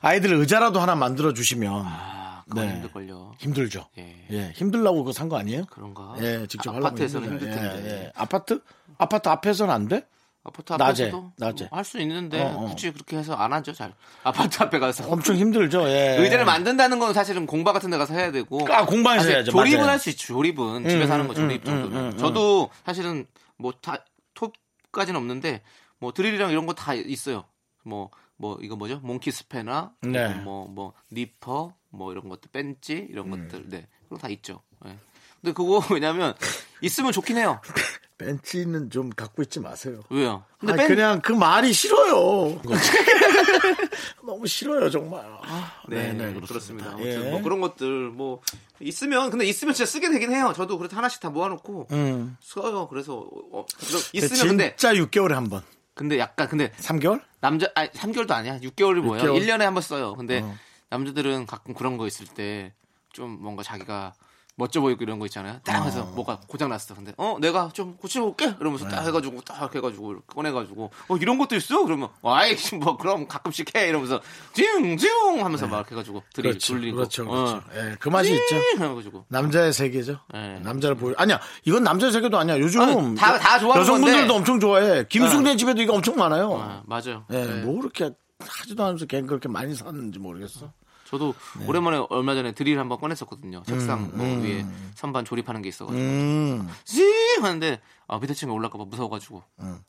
Speaker 1: 아이들 의자라도 하나 만들어 주시면
Speaker 2: 아,
Speaker 1: 네.
Speaker 2: 힘들걸요.
Speaker 1: 힘들죠.
Speaker 2: 예.
Speaker 1: 예, 힘들라고 그거 산 거 아니에요?
Speaker 2: 그런가?
Speaker 1: 예, 직접
Speaker 2: 아, 아파트에서는.
Speaker 1: 힘들
Speaker 2: 텐데.
Speaker 1: 예, 예. 아파트? 아파트 앞에서는 안 돼?
Speaker 2: 아파트
Speaker 1: 낮에,
Speaker 2: 앞에서도
Speaker 1: 낮에.
Speaker 2: 할수 있는데
Speaker 1: 어, 어.
Speaker 2: 굳이 그렇게 해서 안 하죠, 잘. 아파트 앞에 가서.
Speaker 1: 엄청 힘들죠. 예.
Speaker 2: 의자를 만든다는 건 사실은 공방 같은 데 가서 해야 되고.
Speaker 1: 아, 공방에서 해야죠.
Speaker 2: 조립은. 할 수 있죠. 조립은. 집에서 하는 거 조립 정도는. 저도 사실은 뭐 다, 톱까지는 없는데 뭐 드릴이랑 이런 거 다 있어요. 뭐, 뭐, 이거 뭐죠? 몽키 스패나,
Speaker 1: 네.
Speaker 2: 뭐, 뭐, 니퍼, 뭐 이런 것들, 벤치, 이런
Speaker 1: 음.
Speaker 2: 것들. 네. 그런 거 다 있죠. 예. 근데 그거 왜냐면 있으면 좋긴 해요.
Speaker 1: 벤치는 좀 갖고 있지 마세요.
Speaker 2: 왜요? 근데
Speaker 1: 아니,
Speaker 2: 뺀-
Speaker 1: 그냥 그 말이 싫어요. 너무 싫어요 정말. 아,
Speaker 2: 네,
Speaker 1: 네,
Speaker 2: 그렇습니다.
Speaker 1: 그렇습니다.
Speaker 2: 아무튼
Speaker 1: 예.
Speaker 2: 뭐 그런 것들 뭐 있으면 근데 있으면 진짜 쓰게 되긴 해요. 저도 그래도 하나씩 다 모아놓고
Speaker 1: 음.
Speaker 2: 써요. 그래서 어, 그래서 있으면 근데
Speaker 1: 진짜 6개월에 한 번.
Speaker 2: 근데 약간 근데
Speaker 1: 3개월?
Speaker 2: 남자 아니 3개월도 아니야. 6개월이 뭐야?
Speaker 1: 6개월.
Speaker 2: 1년에 한 번 써요. 근데
Speaker 1: 어.
Speaker 2: 남자들은 가끔 그런 거 있을 때 좀 뭔가 자기가 멋져 보이고 이런 거 있잖아요. 딱 해서 뭐가 고장 났어. 근데 어 내가 좀 고치고 올게. 이러면서 딱 해가지고 딱 해가지고 꺼내가지고 어 이런 것도 있어? 그러면 아이 뭐 그럼 가끔씩 해 이러면서 징징 하면서 막 해가지고 들이
Speaker 1: 그렇죠.
Speaker 2: 돌리고
Speaker 1: 그렇죠.
Speaker 2: 어.
Speaker 1: 그렇죠. 예, 그 맛이 있죠.
Speaker 2: 해가지고
Speaker 1: 남자의 세계죠.
Speaker 2: 네.
Speaker 1: 남자를 보여. 아니야, 이건 남자의 세계도 아니야. 요즘
Speaker 2: 아니, 다- 다 좋아하는
Speaker 1: 여성분들도
Speaker 2: 건데.
Speaker 1: 엄청 좋아해. 김숙래 집에도 이거 엄청 많아요.
Speaker 2: 아, 맞아요.
Speaker 1: 예,
Speaker 2: 네.
Speaker 1: 뭐 그렇게 하지도 않으면서 걔 그렇게 많이 샀는지 모르겠어.
Speaker 2: 저도
Speaker 1: 네.
Speaker 2: 오랜만에 얼마 전에 드릴 한번 꺼냈었거든요. 책상 뭐 위에 선반 조립하는 게 있어가지고
Speaker 1: 음,
Speaker 2: 징 하는데 아, 밑에 층에 올라가봐 무서워가지고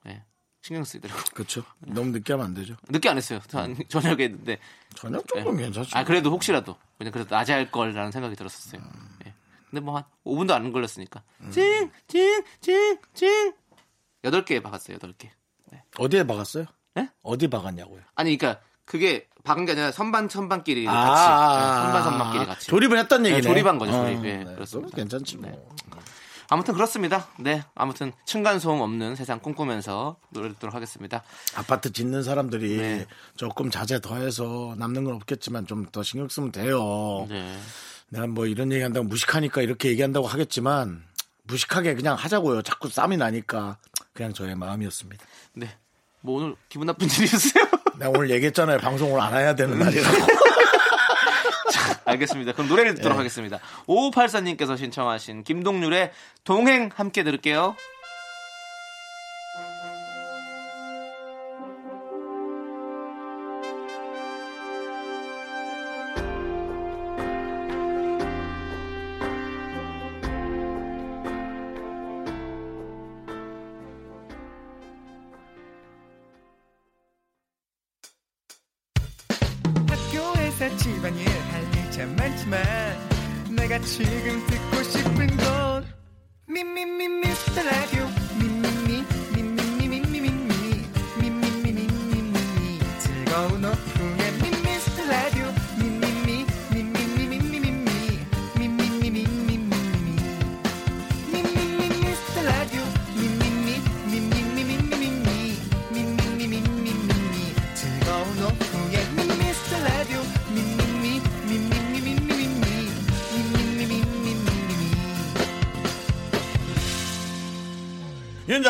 Speaker 2: 예, 신경 쓰이더라고.
Speaker 1: 그렇죠. 너무 늦게 하면 안 되죠.
Speaker 2: 늦게 안 했어요. 한 저녁에 했는데
Speaker 1: 저녁 정도는 괜찮죠.
Speaker 2: 아 그래도 혹시라도 그냥 그래도 낮에 할 걸라는 생각이 들었었어요. 예. 근데 뭐 한 5분도 안 걸렸으니까 징징징징 여덟 개 박았어요. 여덟 개.
Speaker 1: 어디에 박았어요?
Speaker 2: 네?
Speaker 1: 어디 박았냐고요?
Speaker 2: 아니 그러니까 그게 박은 게 아니라 선반 선반끼리
Speaker 1: 아,
Speaker 2: 같이
Speaker 1: 아,
Speaker 2: 예, 선반
Speaker 1: 아,
Speaker 2: 선반끼리
Speaker 1: 아,
Speaker 2: 같이
Speaker 1: 조립을 얘기네.
Speaker 2: 네, 조립한 거죠, 조립.
Speaker 1: 어,
Speaker 2: 예,
Speaker 1: 네,
Speaker 2: 그렇습니다.
Speaker 1: 괜찮지 뭐.
Speaker 2: 아무튼 그렇습니다. 네, 아무튼 층간 소음 없는 세상 꿈꾸면서 노래 듣도록 하겠습니다.
Speaker 1: 아파트 짓는 사람들이
Speaker 2: 네.
Speaker 1: 조금 자제 더해서 남는 건 없겠지만 좀 더 신경 쓰면 돼요.
Speaker 2: 네.
Speaker 1: 내가 뭐 이런 얘기 한다고 무식하니까 이렇게 얘기한다고 하겠지만 무식하게 그냥 하자고요. 자꾸 쌈이 나니까 그냥 저의 마음이었습니다.
Speaker 2: 네. 뭐 오늘 기분 나쁜 일이 있으세요?
Speaker 1: 내가 오늘 얘기했잖아요. 방송을 안 해야 되는 날이라고.
Speaker 2: 알겠습니다. 그럼 노래를
Speaker 1: 네.
Speaker 2: 듣도록 하겠습니다. 5584님께서 신청하신 김동률의 동행 함께 들을게요.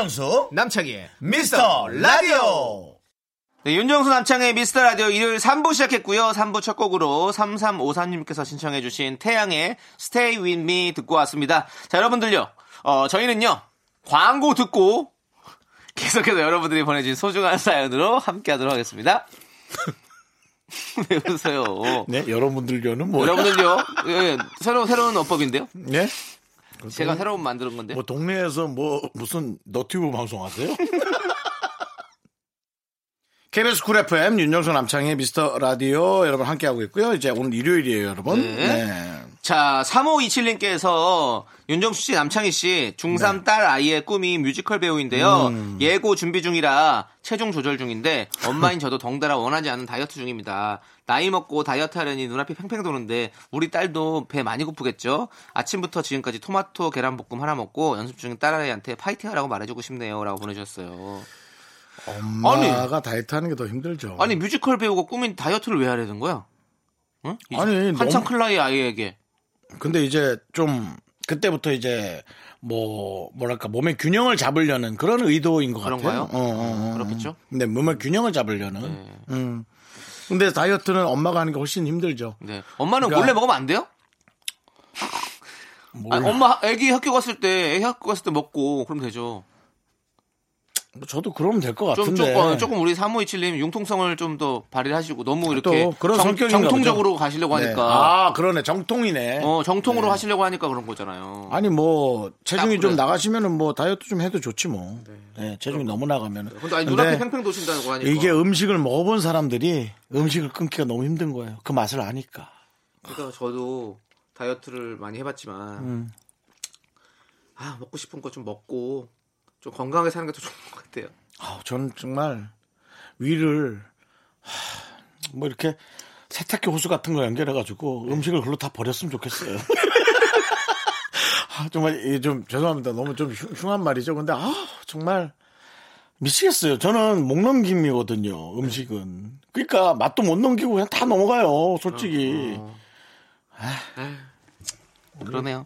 Speaker 1: 윤정수
Speaker 2: 남창희의
Speaker 1: 미스터 라디오.
Speaker 2: 네, 윤정수 남창의 미스터 라디오 일요일 3부 시작했고요. 3부 첫 곡으로 3353님께서 신청해주신 태양의 Stay With Me 듣고 왔습니다. 자, 여러분들요. 어, 저희는요. 광고 듣고 계속해서 여러분들이 보내주신 소중한 사연으로 함께 하도록 하겠습니다. 왜 웃어요?
Speaker 1: 네, 여러분들교는 뭐?
Speaker 2: 여러분들요. 예, 새로운, 새로운 어법인데요.
Speaker 1: 네?
Speaker 2: 제가 새로 운 만드는 건데.
Speaker 1: 뭐 동네에서 뭐 무슨 너튜브 방송하세요? KBS 쿨 FM 윤정수 남창희 미스터 라디오 여러분 함께하고 있고요. 이제 오늘 일요일이에요, 여러분.
Speaker 2: 네.
Speaker 1: 네.
Speaker 2: 자, 3527님께서 윤정수 씨, 남창희 씨, 중3
Speaker 1: 네.
Speaker 2: 딸 아이의 꿈이 뮤지컬 배우인데요.
Speaker 1: 음.
Speaker 2: 예고 준비 중이라 체중 조절 중인데 엄마인 저도 덩달아 원하지 않는 다이어트 중입니다. 나이 먹고 다이어트 하려니 눈앞이 팽팽 도는데 우리 딸도 배 많이 고프겠죠? 아침부터 지금까지 토마토 계란볶음 하나 먹고 연습 중인 딸아이한테 파이팅 하라고 말해주고 싶네요. 라고 보내주셨어요.
Speaker 1: 엄마가 다이어트 하는 게 더 힘들죠.
Speaker 2: 아니, 뮤지컬 배우고 꿈인 다이어트를 왜 하려는 거야? 응? 이
Speaker 1: 아니,
Speaker 2: 한참
Speaker 1: 너무-
Speaker 2: 클 나이 아이에게.
Speaker 1: 근데 이제 좀 그때부터 이제 뭐 뭐랄까 몸의 균형을 잡으려는 그런 의도인 것
Speaker 2: 그런가요?
Speaker 1: 같아요. 어, 어, 어.
Speaker 2: 그렇겠죠?
Speaker 1: 근데 몸의 균형을 잡으려는.
Speaker 2: 네.
Speaker 1: 음. 근데 다이어트는 엄마가 하는 게 훨씬 힘들죠.
Speaker 2: 네. 엄마는
Speaker 1: 그러니까-
Speaker 2: 몰래 먹으면 안 돼요?
Speaker 1: 몰라.
Speaker 2: 아니, 엄마 애기 학교 갔을 때 애기 학교 갔을 때 먹고 그럼 되죠.
Speaker 1: 뭐 저도 그러면
Speaker 2: 될것좀
Speaker 1: 같은데.
Speaker 2: 조금, 조금 우리 3527님 융통성을 좀 더 발휘하시고 너무 이렇게
Speaker 1: 그런
Speaker 2: 정, 정통적으로
Speaker 1: 보죠.
Speaker 2: 가시려고
Speaker 1: 네.
Speaker 2: 하니까
Speaker 1: 아, 그러네. 정통이네.
Speaker 2: 어 정통으로 하시려고 하니까 그런 거잖아요.
Speaker 1: 아니 뭐 체중이 좀
Speaker 2: 그래.
Speaker 1: 나가시면은 뭐 다이어트 좀 해도 좋지 뭐. 네, 체중이 너무 나가면은.
Speaker 2: 근데 아니 눈앞에 팽팽 도신다고 하니까
Speaker 1: 이게 음식을 먹어본 사람들이 음식을 끊기가 너무 힘든 거예요. 그 맛을 아니까.
Speaker 2: 그러니까 저도 다이어트를 많이 해봤지만
Speaker 1: 음.
Speaker 2: 아 먹고 싶은 거 좀 먹고 좀 건강하게 사는 게 더 좋은 것 같아요.
Speaker 1: 아, 저는 정말 위를 하, 뭐 이렇게 세탁기 호수 같은 거 연결해가지고 음식을 그걸로 다 버렸으면 좋겠어요. 아, 정말 좀 죄송합니다. 너무 좀 흉- 흉한 말이죠. 근데 아 정말 미치겠어요. 저는 목 넘김이거든요. 음식은. 그러니까 맛도 못 넘기고 그냥 다 넘어가요. 솔직히.
Speaker 2: 그러네요.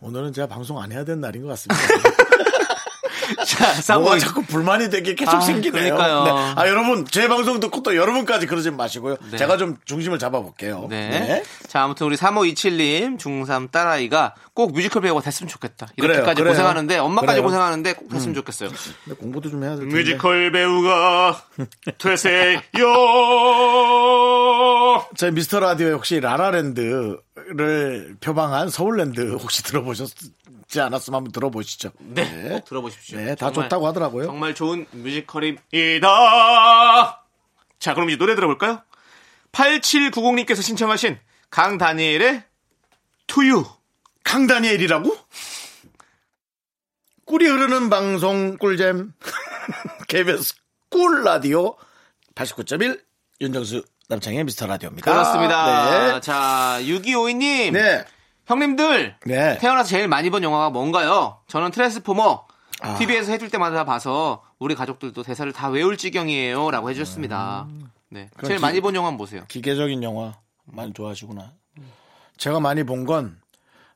Speaker 1: 오늘은 제가 방송 안 해야 되는 날인 것 같습니다.
Speaker 2: 자,
Speaker 1: 뭐가
Speaker 2: 쌍둥이.
Speaker 1: 자꾸 불만이 되게 계속
Speaker 2: 아,
Speaker 1: 생기네요.
Speaker 2: 그러니까요.
Speaker 1: 네. 아 여러분 제 방송 듣고 또 여러분까지 그러지 마시고요.
Speaker 2: 네.
Speaker 1: 제가 좀 중심을 잡아볼게요.
Speaker 2: 네. 자, 아무튼 우리 3527님, 중3 딸아이가 꼭 뮤지컬 배우가 됐으면 좋겠다. 이렇게까지
Speaker 1: 그래요, 그래요.
Speaker 2: 고생하는데, 엄마까지
Speaker 1: 그래요. 음.
Speaker 2: 고생하는데 꼭 됐으면 좋겠어요.
Speaker 1: 근데 공부도 좀 해야 될 텐데.
Speaker 5: 뮤지컬 배우가 되세요.
Speaker 1: 저희 미스터 라디오 혹시 라라랜드를 표방한 서울랜드 혹시 들어보셨 지 않았으면 한번 들어보시죠.
Speaker 2: 네. 꼭 들어보십시오.
Speaker 1: 네, 다
Speaker 2: 정말-
Speaker 1: 좋다고 하더라고요.
Speaker 2: 정말 좋은 뮤지컬입니다.
Speaker 5: 자, 그럼 이제 노래 들어볼까요? 8790님께서 신청하신 강다니엘의 2U.
Speaker 1: 강다니엘이라고? 꿀이 흐르는 방송 꿀잼 KBS 꿀 라디오 89.1 윤정수 남창의 미스터 라디오입니다.
Speaker 2: 그렇습니다.
Speaker 1: 네.
Speaker 2: 자, 6252님.
Speaker 1: 네.
Speaker 2: 형님들.
Speaker 1: 네.
Speaker 2: 태어나서 제일 많이 본 영화가 뭔가요? 저는 트랜스포머.
Speaker 1: 아.
Speaker 2: TV에서 해줄 때마다 봐서 우리 가족들도 대사를 다 외울 지경이에요. 라고 해주셨습니다. 네.
Speaker 1: 그럼
Speaker 2: 제일
Speaker 1: 기-
Speaker 2: 많이 본 영화는 보세요.
Speaker 1: 기계적인 영화 많이 좋아하시구나. 제가 많이 본건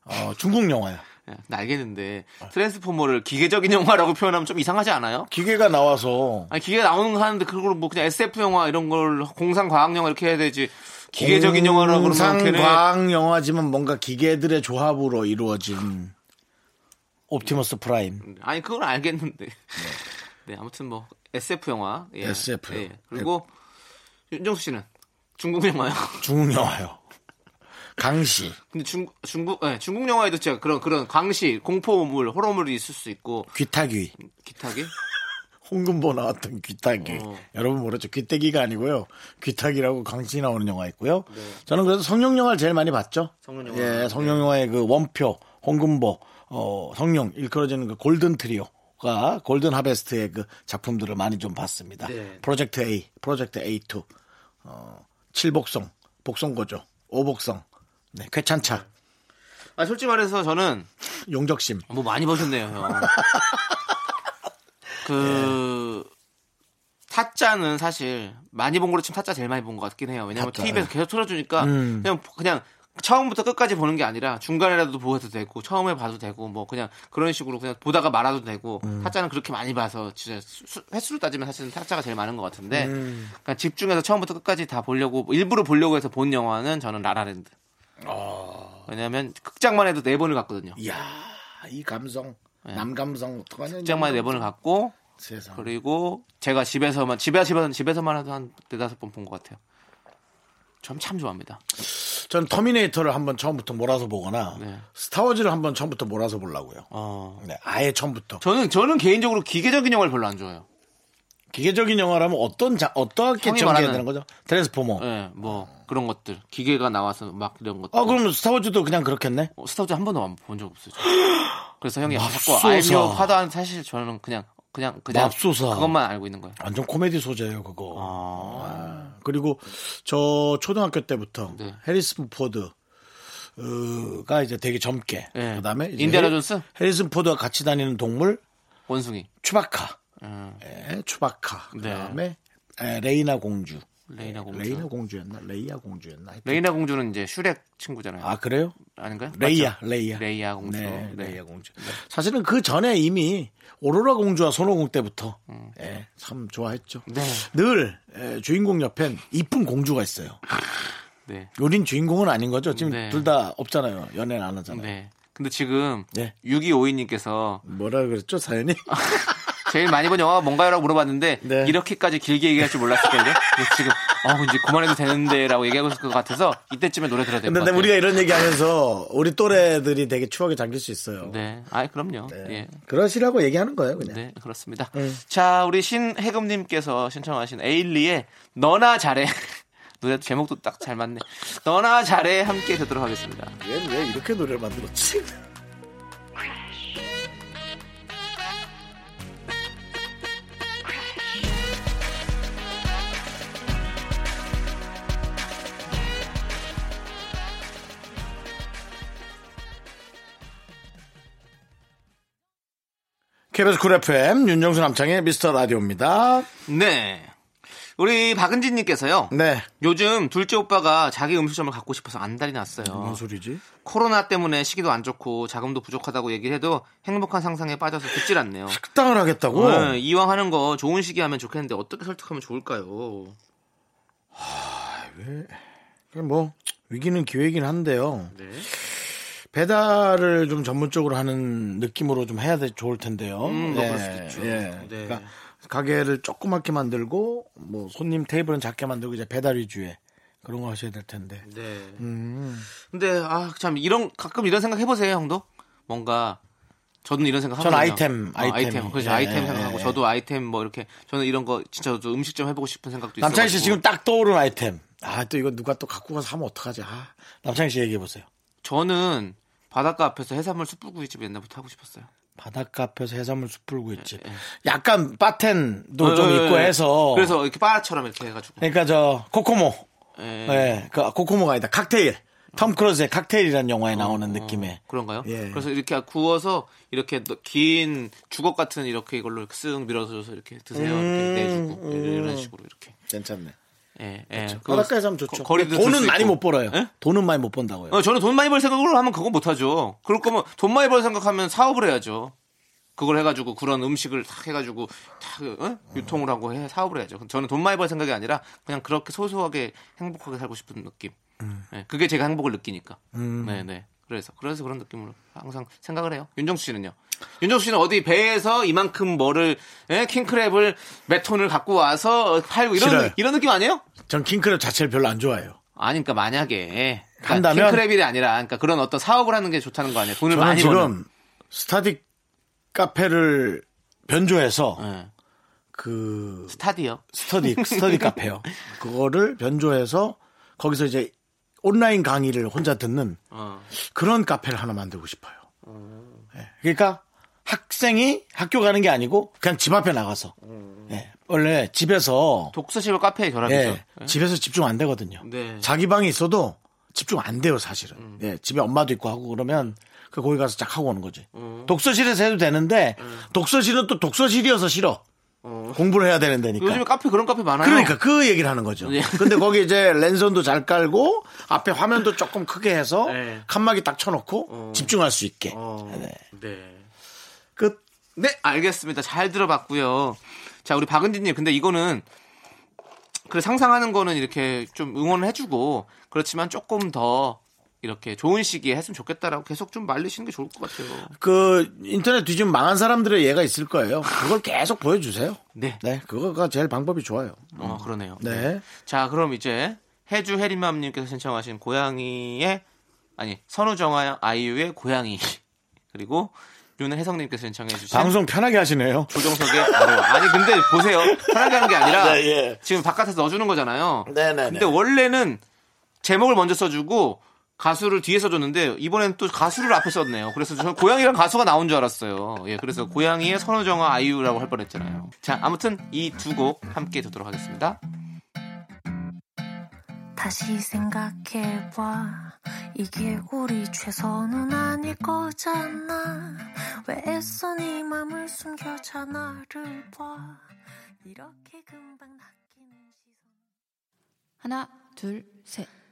Speaker 1: 어, 중국 영화야.
Speaker 2: 네, 알겠는데 트랜스포머를 기계적인 영화라고 표현하면 좀 이상하지 않아요?
Speaker 1: 기계가 나와서
Speaker 2: 아니 기계가 나오는 거 하는데 그걸 뭐 그냥 SF 영화 이런 걸 공상 과학 영화 이렇게 해야 되지 기계적인 영화라고 그러면 걔네
Speaker 1: 공상과학 영화지만 뭔가 기계들의 조합으로 이루어진 옵티머스 프라임.
Speaker 2: 아니 그건 알겠는데 네 아무튼 뭐 SF 영화 예.
Speaker 1: SF.
Speaker 2: 예. 그리고 윤정수 씨는 중국 영화요.
Speaker 1: 중국 영화요. 강시,
Speaker 2: 근데 중 중국 예, 중국 영화에도 진짜 그런 그런 광시 공포물 호러물이 있을 수 있고
Speaker 1: 귀타귀.
Speaker 2: 기타기
Speaker 1: 홍금보 나왔던 귀타귀.
Speaker 2: 어.
Speaker 1: 여러분 모르죠? 귀때기가 아니고요. 귀타귀라고 강시 나오는 영화 있고요.
Speaker 2: 네.
Speaker 1: 저는 그래서 성룡 영화를 제일 많이 봤죠.
Speaker 2: 성룡 영화. 네.
Speaker 1: 예, 성룡 영화의 그 원표, 홍금보, 어, 성룡 일컬어지는 그 골든 트리오 가 골든 하베스트의 그 작품들을 많이 좀 봤습니다.
Speaker 2: 네.
Speaker 1: 프로젝트 A, 프로젝트 A2, 어, 칠복성, 복성고조, 오복성, 네, 쾌찬차,
Speaker 2: 아 솔직히 말해서 저는
Speaker 1: 용적심.
Speaker 2: 뭐 많이 보셨네요, 형. 그 타짜는 사실 많이 본 거로 치면 타짜 제일 많이 본 것 같긴 해요. 왜냐면
Speaker 1: 타짜.
Speaker 2: TV에서 계속 틀어주니까
Speaker 1: 음.
Speaker 2: 그냥 그냥 처음부터 끝까지 보는 게 아니라 중간에라도 보아도 되고 처음에 봐도 되고 뭐 그냥 그런 식으로 그냥 보다가 말아도 되고
Speaker 1: 음.
Speaker 2: 타짜는 그렇게 많이 봐서 진짜 수- 수- 횟수로 따지면 사실은 타짜가 제일 많은 것 같은데
Speaker 1: 음.
Speaker 2: 그러니까 집중해서 처음부터 끝까지 다 보려고 일부러 보려고 해서 본 영화는 저는 라라랜드.
Speaker 1: 아.
Speaker 2: 왜냐하면 극장만 해도 네 번을 갔거든요.
Speaker 1: 이야, 이 감성, 남감성 어떡하냐.
Speaker 2: 극장만 네 번을 갔고
Speaker 1: 세상.
Speaker 2: 그리고 제가 집에서만 집에 집에서 집에서만 해도 한 네다섯 번 본 것 같아요. 전 참 좋아합니다.
Speaker 1: 전 터미네이터를 한번 처음부터 몰아서 보거나
Speaker 2: 네.
Speaker 1: 스타워즈를 한번 처음부터 몰아서 보려고요.
Speaker 2: 어.
Speaker 1: 네, 아예 처음부터.
Speaker 2: 저는 저는 개인적으로 기계적인 영화를 별로 안 좋아해요.
Speaker 1: 기계적인 영화라면 어떤 자, 어떻게 전개해야 되는 거죠? 트랜스포머.
Speaker 2: 예, 뭐 그런 것들 기계가 나와서 막 이런 것들.
Speaker 1: 아, 그럼 스타워즈도 그냥 그렇겠네?
Speaker 2: 어, 스타워즈 한 번도 본적 없어요. 그래서 형이 자꾸. I'm your father 사실 저는 그냥 그냥 그냥
Speaker 1: 맙소사.
Speaker 2: 그것만 알고 있는 거예요.
Speaker 1: 완전 코미디 소재예요, 그거.
Speaker 2: 아,
Speaker 1: 아, 그리고 저 초등학교 때부터
Speaker 2: 네.
Speaker 1: 해리슨 포드 가 이제 되게 젊게
Speaker 2: 예.
Speaker 1: 그다음에
Speaker 2: 인디아나 존스
Speaker 1: 해리슨 포드가 같이 다니는 동물
Speaker 2: 원숭이.
Speaker 1: 추바카
Speaker 2: 음,
Speaker 1: 예, 추바카
Speaker 2: 네.
Speaker 1: 그다음에 에, 레이나 공주
Speaker 2: 레이나 공주.
Speaker 1: 레이나 공주였나 레이아 공주였나 하여튼.
Speaker 2: 레이나 공주는 이제 슈렉 친구잖아요.
Speaker 1: 아 그래요?
Speaker 2: 아닌가요?
Speaker 1: 레이야
Speaker 2: 맞죠?
Speaker 1: 레이야
Speaker 2: 레이야 공주.
Speaker 1: 네,
Speaker 2: 네.
Speaker 1: 레이야 공주 사실은 그 전에 이미 오로라 공주와 손오공 때부터 예, 참 좋아했죠
Speaker 2: 네.
Speaker 1: 늘 에, 주인공 옆엔 이쁜 공주가 있어요
Speaker 2: 네.
Speaker 1: 우린 주인공은 아닌 거죠 지금
Speaker 2: 네.
Speaker 1: 둘다 없잖아요 연애는 안 하잖아요
Speaker 2: 네. 근데 지금
Speaker 1: 네.
Speaker 2: 6252님께서
Speaker 1: 뭐라 그랬죠 사연이
Speaker 2: 제일 많이 본 영화가 뭔가요라고 물어봤는데
Speaker 1: 네.
Speaker 2: 이렇게까지 길게 얘기할 줄 몰랐을걸요. 그래서 지금 어 이제 그만해도 되는데라고 얘기하고 있을 것 같아서 이때쯤에 노래 들어야 될것
Speaker 1: 근데
Speaker 2: 같아요.
Speaker 1: 우리가 이런 얘기하면서 우리 또래들이 되게 추억에 잠길 수 있어요
Speaker 2: 네, 아 그럼요.
Speaker 1: 네.
Speaker 2: 예.
Speaker 1: 그러시라고 얘기하는 거예요 그냥
Speaker 2: 네, 그렇습니다.
Speaker 1: 네.
Speaker 2: 자, 우리 신혜금님께서 신청하신 에일리의 너나 잘해. 노래 제목도 딱 잘 맞네. 너나 잘해 함께 듣도록 하겠습니다.
Speaker 1: 얘는 왜 이렇게 노래를 만들었지 KBS 쿨 FM 윤정수 남창의 미스터 라디오입니다.
Speaker 2: 네. 우리 박은진 님께서요.
Speaker 1: 네.
Speaker 2: 요즘 둘째 오빠가 자기 음식점을 갖고 싶어서 안달이 났어요.
Speaker 1: 뭔 소리지?
Speaker 2: 코로나 때문에 시기도 안 좋고 자금도 부족하다고 얘기를 해도 행복한 상상에 빠져서 듣질 않네요.
Speaker 1: 식당을 하겠다고?
Speaker 2: 네, 이왕 하는 거 좋은 시기 하면 좋겠는데 어떻게 설득하면 좋을까요?
Speaker 1: 그냥 뭐 위기는 기회이긴 한데요.
Speaker 2: 네.
Speaker 1: 배달을 좀 전문적으로 하는 느낌으로 좀 해야 돼 좋을 텐데요.
Speaker 2: 음, 뭐 그럴 수도 있죠.
Speaker 1: 예.
Speaker 2: 네.
Speaker 1: 그러니까 가게를 조그맣게 만들고 뭐 손님 테이블은 작게 만들고 이제 배달 위주의 그런 거 하셔야 될 텐데.
Speaker 2: 네.
Speaker 1: 음.
Speaker 2: 근데 아 참 이런 가끔 이런 생각 해보세요, 형도. 뭔가 저는 이런 생각
Speaker 1: 전
Speaker 2: 하거든요.
Speaker 1: 아이템,
Speaker 2: 어,
Speaker 1: 아이템.
Speaker 2: 아이템. 그래서
Speaker 1: 예,
Speaker 2: 아이템
Speaker 1: 예,
Speaker 2: 생각하고
Speaker 1: 예.
Speaker 2: 저도 아이템 뭐 이렇게 저는 이런 거 진짜 저도 음식점 해보고 싶은 생각도 있어요.
Speaker 1: 남창희 씨 지금 딱 떠오른 아이템. 아 또 이거 누가 또 갖고 가서 하면 어떡하지? 아, 남창희 씨 얘기해 보세요.
Speaker 2: 저는 바닷가 앞에서 해산물 숯불구이집 옛날부터 하고 싶었어요.
Speaker 1: 바닷가 앞에서 해산물 숯불고 있지.
Speaker 2: 예.
Speaker 1: 약간 바텐도 좀
Speaker 2: 예, 예,
Speaker 1: 있고
Speaker 2: 예.
Speaker 1: 해서.
Speaker 2: 그래서 이렇게 바처럼 이렇게 해가지고.
Speaker 1: 그러니까 저 코코모.
Speaker 2: 예.
Speaker 1: 예, 그 코코모가 아니다. 칵테일. 톰 크루즈의 칵테일이라는 영화에 나오는 느낌의.
Speaker 2: 어, 그런가요?
Speaker 1: 예.
Speaker 2: 그래서 이렇게 구워서 이렇게 너- 긴 주걱 같은 이렇게 이걸로 쓱 밀어줘서 이렇게 드세요.
Speaker 1: 음,
Speaker 2: 이렇게 내주고 이런 식으로 이렇게.
Speaker 1: 괜찮네.
Speaker 2: 예, 예. 그거
Speaker 1: 바닷가에서 하면 좋죠.
Speaker 2: 거-
Speaker 1: 돈은 많이. 못 벌어요.
Speaker 2: 예?
Speaker 1: 돈은 많이 못 번다고요.
Speaker 2: 어, 저는 돈 많이 벌 생각으로 하면 그건 못하죠. 그럴 거면 돈 많이 벌 생각하면 사업을 해야죠. 그걸 해가지고 그런 음식을 탁 해가지고 탁 어? 유통을 하고 해 사업을 해야죠. 저는 돈 많이 벌 생각이 아니라 그냥 그렇게 소소하게 행복하게 살고 싶은 느낌. 예, 그게 제가 행복을 느끼니까. 네, 네. 그래서 그래서 그런 느낌으로 항상 생각을 해요. 윤정수 씨는요? 윤정수 씨는 어디 배에서 이만큼 뭐를 예? 킹크랩을 몇 톤을 갖고 와서 팔고 이런
Speaker 1: 싫어요.
Speaker 2: 이런 느낌 아니에요?
Speaker 1: 전 킹크랩 자체를 별로 안 좋아해요.
Speaker 2: 아니, 그러니까 만약에 그러니까
Speaker 1: 한다면?
Speaker 2: 킹크랩이 아니라 그러니까 그런 어떤 사업을 하는 게 좋다는 거 아니에요? 돈을
Speaker 1: 저는
Speaker 2: 많이
Speaker 1: 지금
Speaker 2: 버는.
Speaker 1: 스타디 카페를 변조해서
Speaker 2: 예.
Speaker 1: 그
Speaker 2: 스타디요.
Speaker 1: 스터디 스터디 카페요. 그거를 변조해서 거기서 이제 온라인 강의를 혼자 듣는
Speaker 2: 어.
Speaker 1: 그런 카페를 하나 만들고 싶어요. 예, 그러니까 학생이 학교 가는 게 아니고 그냥 집 앞에 나가서 예, 원래 집에서
Speaker 2: 독서실과 카페의 결합이죠.
Speaker 1: 예, 집에서 집중 안 되거든요.
Speaker 2: 네.
Speaker 1: 자기 방에 있어도 집중 안 돼요, 사실은.
Speaker 2: 음.
Speaker 1: 예, 집에 엄마도 있고 하고 그러면 그 거기 가서 쫙 하고 오는 거지. 독서실에서 해도 되는데
Speaker 2: 음.
Speaker 1: 독서실은 또 독서실이어서 싫어. 공부를 해야 되는 데니까.
Speaker 2: 요즘에 카페 그런 카페 많아요.
Speaker 1: 그러니까 그 얘기를 하는 거죠.
Speaker 2: 예.
Speaker 1: 근데 거기 이제 랜선도 잘 깔고 앞에 화면도 조금 크게 해서
Speaker 2: 네.
Speaker 1: 칸막이 딱 쳐놓고 집중할 수 있게.
Speaker 2: 어,
Speaker 1: 네.
Speaker 2: 네.
Speaker 1: 끝.
Speaker 2: 네, 알겠습니다. 잘 들어봤고요. 자, 우리 박은진님, 근데 이거는 그래 상상하는 거는 이렇게 좀 응원을 해주고 그렇지만 조금 더 이렇게 좋은 시기에 했으면 좋겠다라고 계속 좀 말리시는 게 좋을 것 같아요.
Speaker 1: 그 인터넷 뒤지면 망한 사람들의 예가 있을 거예요. 그걸 계속 보여주세요.
Speaker 2: 네.
Speaker 1: 네, 그거가 제일 방법이 좋아요.
Speaker 2: 어, 그러네요.
Speaker 1: 네.
Speaker 2: 자, 그럼 이제 해주 해리맘님께서 신청하신 고양이의 아니 선우정아 아이유의 고양이 그리고 윤혜성님께서 신청해 주신
Speaker 1: 방송 편하게 하시네요.
Speaker 2: 조정석의 아로 아니 근데 보세요 편하게 하는 게 아니라
Speaker 1: 네, 예.
Speaker 2: 지금 바깥에서 넣어주는 거잖아요.
Speaker 1: 네네 네.
Speaker 2: 근데 원래는 제목을 먼저 써주고 가수를 뒤에 써줬는데 이번엔 또 가수를 앞에 썼네요. 그래서 저는 고양이랑 가수가 나온 줄 알았어요. 예, 그래서 고양이의 선우정아 아이유라고 할 뻔했잖아요. 자, 아무튼 이 두 곡 함께 듣도록 하겠습니다.
Speaker 6: 다시 생각해봐 이게 우리 최선은 아닐 거잖아 왜 애써 네 맘을 숨겨 자 나를 봐 이렇게 금방 낚이는 시선
Speaker 7: 하나, 둘, 셋.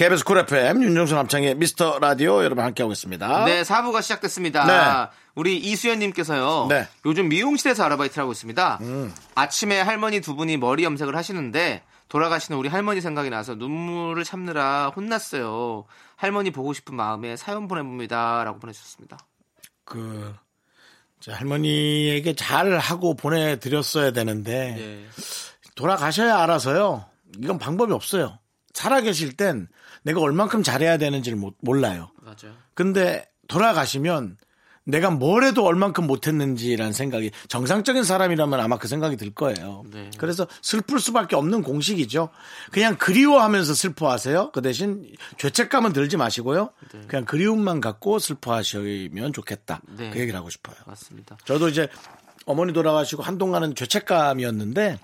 Speaker 1: KBS 쿨 FM 윤정수 남창희의 미스터 라디오 여러분 함께하고 있습니다.
Speaker 2: 네, 4부가 시작됐습니다.
Speaker 1: 네.
Speaker 2: 우리 이수연님께서요.
Speaker 1: 네. 음.
Speaker 2: 요즘 미용실에서 아르바이트를 하고 있습니다. 아침에 할머니 두 분이 머리 염색을 하시는데 돌아가신 우리 할머니 생각이 나서 눈물을 참느라 혼났어요. 할머니 보고 싶은 마음에 사연 보내봅니다. 라고 보내주셨습니다.
Speaker 1: 그 자, 할머니에게 잘 하고 보내드렸어야 되는데
Speaker 2: 예.
Speaker 1: 돌아가셔야 알아서요. 이건 방법이 없어요. 살아계실 땐 내가 얼만큼 잘해야 되는지를 못- 몰라요.
Speaker 2: 맞아요.
Speaker 1: 근데 돌아가시면 내가 뭘 해도 얼만큼 못했는지라는 생각이 정상적인 사람이라면 아마 그 생각이 들 거예요.
Speaker 2: 네.
Speaker 1: 그래서 슬플 수밖에 없는 공식이죠. 그냥 그리워하면서 슬퍼하세요. 그 대신 죄책감은 들지 마시고요. 그냥 그리움만 갖고 슬퍼하시면 좋겠다.
Speaker 2: 네.
Speaker 1: 그 얘기를 하고 싶어요.
Speaker 2: 맞습니다.
Speaker 1: 저도 이제 어머니 돌아가시고 한동안은 죄책감이었는데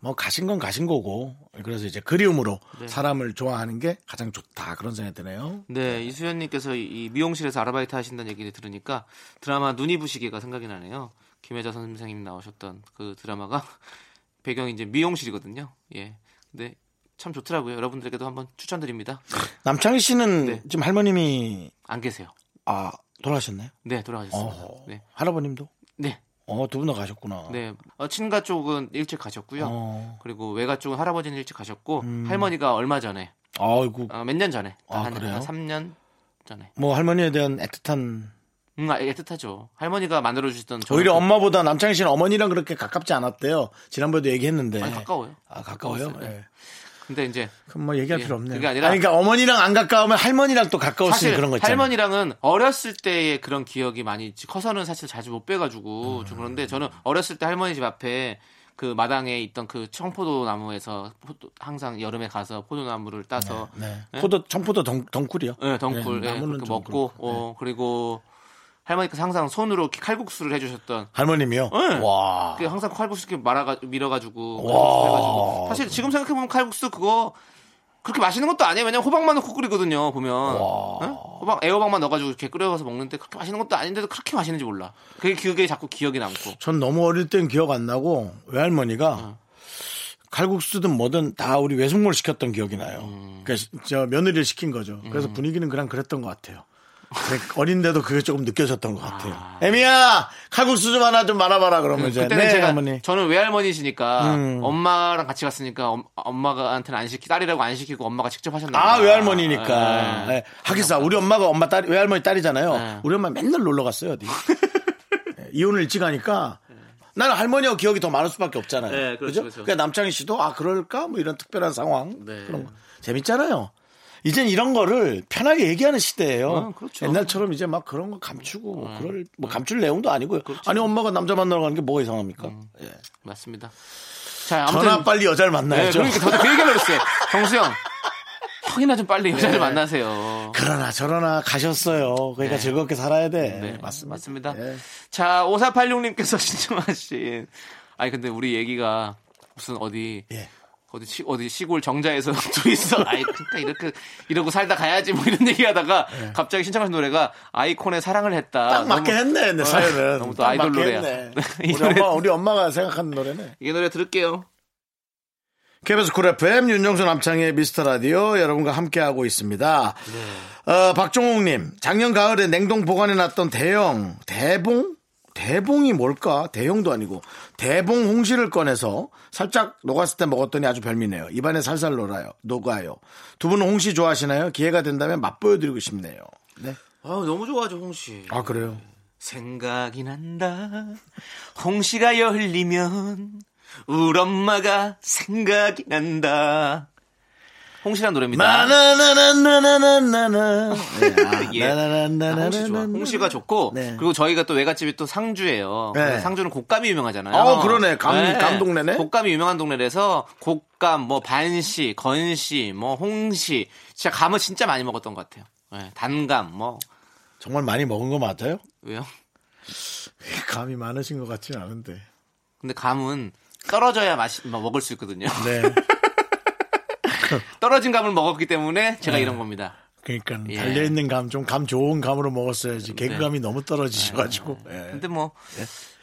Speaker 1: 뭐 가신 건 가신 거고 그래서 이제 그리움으로 사람을 좋아하는 게 가장 좋다 그런 생각이 드네요.
Speaker 2: 네, 이수연님께서 이- 이 미용실에서 아르바이트 하신다는 얘기를 들으니까 드라마 눈이 부시게가 생각이 나네요. 김혜자 선생님 나오셨던 그 드라마가 배경이 이제 미용실이거든요. 예. 근데 참 좋더라고요. 여러분들에게도 한번 추천드립니다.
Speaker 1: 남창희 씨는
Speaker 2: 네.
Speaker 1: 지금 할머님이
Speaker 2: 안 계세요.
Speaker 1: 아 돌아가셨나요?
Speaker 2: 네, 돌아가셨습니다.
Speaker 1: 어허.
Speaker 2: 네.
Speaker 1: 할아버님도?
Speaker 2: 네.
Speaker 1: 어, 두 분 다 가셨구나.
Speaker 2: 네. 어, 친가 쪽은 일찍 가셨고요.
Speaker 1: 어.
Speaker 2: 그리고 외가 쪽은 할아버지는 일찍 가셨고 할머니가 얼마 전에
Speaker 1: 아이고,
Speaker 2: 어, 몇년 전에
Speaker 1: 아,
Speaker 2: 한,
Speaker 1: 그래요?
Speaker 2: 한 3년 전에
Speaker 1: 뭐 할머니에 대한 애틋한
Speaker 2: 음, 아, 애틋하죠. 할머니가 만들어 주셨던 저는
Speaker 1: 오히려
Speaker 2: 그-
Speaker 1: 엄마보다 남창희 씨는 어머니랑 그렇게 가깝지 않았대요. 지난번에도 얘기했는데.
Speaker 2: 아니, 가까워요.
Speaker 1: 아, 가까워요? 예.
Speaker 2: 근데 이제
Speaker 1: 그럼 뭐 얘기할
Speaker 2: 예,
Speaker 1: 필요 없네요.
Speaker 2: 그게 아니라-
Speaker 1: 아니, 그러니까 어머니랑 안 가까우면 할머니랑 또 가까울 수
Speaker 2: 사실
Speaker 1: 있는 그런 거 있잖아요.
Speaker 2: 할머니랑은 어렸을 때의 그런 기억이 많이 있지 커서는 사실 자주 못 빼가지고
Speaker 1: 음.
Speaker 2: 좀 그런데 저는 어렸을 때 할머니 집 앞에 그 마당에 있던 그 청포도 나무에서 포도- 항상 여름에 가서 포도나무를 따서
Speaker 1: 네.
Speaker 2: 네?
Speaker 1: 포도, 청포도 덩, 덩쿨이요.
Speaker 2: 네, 덩굴
Speaker 1: 네,
Speaker 2: 예,
Speaker 1: 나무는
Speaker 2: 먹고
Speaker 1: 그렇고.
Speaker 2: 어 그리고 할머니께서 항상 손으로 칼국수를 해주셨던
Speaker 1: 할머님이요?
Speaker 2: 네.
Speaker 1: 와.
Speaker 2: 그 항상 칼국수 이렇게 말아가 밀어가지고
Speaker 1: 와.
Speaker 2: 칼국수 해가지고 사실 지금 생각해 보면 칼국수 그거 그렇게 맛있는 것도 아니에요. 왜냐면 호박만 넣고 끓이거든요. 보면 예? 호박 애호박만 넣어가지고 이렇게 끓여서 먹는데 그렇게 맛있는 것도 아닌데도 그렇게 맛있는지 몰라. 그게 그게 자꾸 기억이 남고.
Speaker 1: 전 너무 어릴 땐 기억 안 나고 외할머니가
Speaker 2: 어.
Speaker 1: 칼국수든 뭐든 다 우리 외숙모를 시켰던 기억이 나요.
Speaker 2: 음.
Speaker 1: 그러니까 저 며느리를 시킨 거죠. 그래서 분위기는 그냥 그랬던 것 같아요. 어린데도 그게 조금 느껴졌던 것 같아요. 애미야 칼국수 좀 하나 좀 말아봐라 그러면 이제
Speaker 2: 그때는
Speaker 1: 네
Speaker 2: 제가
Speaker 1: 어머니.
Speaker 2: 저는 외할머니시니까
Speaker 1: 음.
Speaker 2: 엄마랑 같이 갔으니까 엄, 엄마가한테는 안 시키 딸이라고 안 시키고 엄마가 직접 하셨나
Speaker 1: 아. 외할머니니까.
Speaker 2: 예.
Speaker 1: 네. 하기사 우리 엄마가 엄마 딸 외할머니 딸이잖아요.
Speaker 2: 네.
Speaker 1: 우리 엄마 맨날 놀러 갔어요 어디. 네, 이혼을 일찍 하니까 나는 할머니하고 기억이 더 많을 수밖에 없잖아요.
Speaker 2: 네, 그렇죠, 그렇죠.
Speaker 1: 그러니까 남창희 씨도 아 그럴까 뭐 이런 특별한 상황
Speaker 2: 네.
Speaker 1: 그런 거 재밌잖아요. 이젠 이런 거를 편하게 얘기하는 시대예요.
Speaker 2: 어, 그렇죠.
Speaker 1: 옛날처럼 이제 막 그런 거 감추고 뭐 그럴 뭐 감출 내용도 아니고요. 아니 엄마가 남자 만나러 가는 게 뭐가 이상합니까? 예.
Speaker 2: 맞습니다. 자 아무튼
Speaker 1: 전화 빨리 여자를
Speaker 2: 네,
Speaker 1: 만나야죠.
Speaker 2: 그러니까 저도 그 얘기하려고 했어요. 정수영 형이나 좀 빨리 여자를
Speaker 1: 네.
Speaker 2: 만나세요.
Speaker 1: 그러나 저러나 가셨어요. 그러니까
Speaker 2: 네.
Speaker 1: 즐겁게 살아야 돼.
Speaker 2: 네,
Speaker 1: 맞습니다.
Speaker 2: 맞습니다.
Speaker 1: 예.
Speaker 2: 자, 5486님께서 신청하신. 아니, 근데 우리 얘기가 무슨 어디,
Speaker 1: 예.
Speaker 2: 어디, 시, 어디 시골 정자에서 둘이서, 아이, 그러니까 이렇게, 이러고 살다 가야지 뭐 이런 얘기 하다가 갑자기 신청하신 노래가 아이콘의 사랑을 했다.
Speaker 1: 예. 딱 맞게
Speaker 2: 너무-
Speaker 1: 했네, 내
Speaker 2: 어,
Speaker 1: 사연은.
Speaker 2: 너무
Speaker 1: 또딱
Speaker 2: 아이돌 노래야.
Speaker 1: 우리
Speaker 2: 노래,
Speaker 1: 엄마, 우리 엄마가 생각하는 노래네.
Speaker 2: 이 노래 들을게요.
Speaker 1: KBS 쿨 FM 윤정수 남창희의 미스터 라디오 여러분과 함께하고 있습니다.
Speaker 2: 네.
Speaker 1: 어, 박종욱님, 작년 가을에 냉동 보관해놨던 대형, 대봉? 대봉이 뭘까? 대형도 아니고, 대봉 홍시를 꺼내서 살짝 녹았을 때 먹었더니 아주 별미네요. 입안에 살살 녹아요. 녹아요. 두 분은 홍시 좋아하시나요? 기회가 된다면 맛보여드리고 싶네요. 네.
Speaker 2: 아 너무 좋아하죠, 홍시.
Speaker 1: 아, 그래요?
Speaker 2: 생각이 난다. 홍시가 열리면 울 엄마가 생각이 난다. 홍시란 노래입니다.
Speaker 1: 나나나나나나나나.
Speaker 2: 예. 홍시 좋아. 홍시가 좋고
Speaker 1: 네.
Speaker 2: 그리고 저희가 또 외갓집이 또 상주예요.
Speaker 1: 네.
Speaker 2: 상주는 곶감이 유명하잖아요.
Speaker 1: 어, 그러네. 감- 감 동네네.
Speaker 2: 곶감이 유명한 동네라서 곶감, 뭐 반시, 건시, 뭐 홍시, 진짜 감을 진짜 많이 먹었던 것 같아요. 네, 단감, 뭐
Speaker 1: 정말 많이 먹은 거 맞아요?
Speaker 2: 왜요?
Speaker 1: 감이 많으신 것 같지는 않은데.
Speaker 2: 근데 감은 떨어져야 맛이 뭐 먹을 수 있거든요.
Speaker 1: 네.
Speaker 2: 떨어진 감을 먹었기 때문에 제가 이런 겁니다.
Speaker 1: 그러니까
Speaker 2: 예.
Speaker 1: 달려 있는 감, 좀 감 좋은 감으로 먹었어야지. 개그감이 너무 떨어지셔가지고. 예.
Speaker 2: 근데 뭐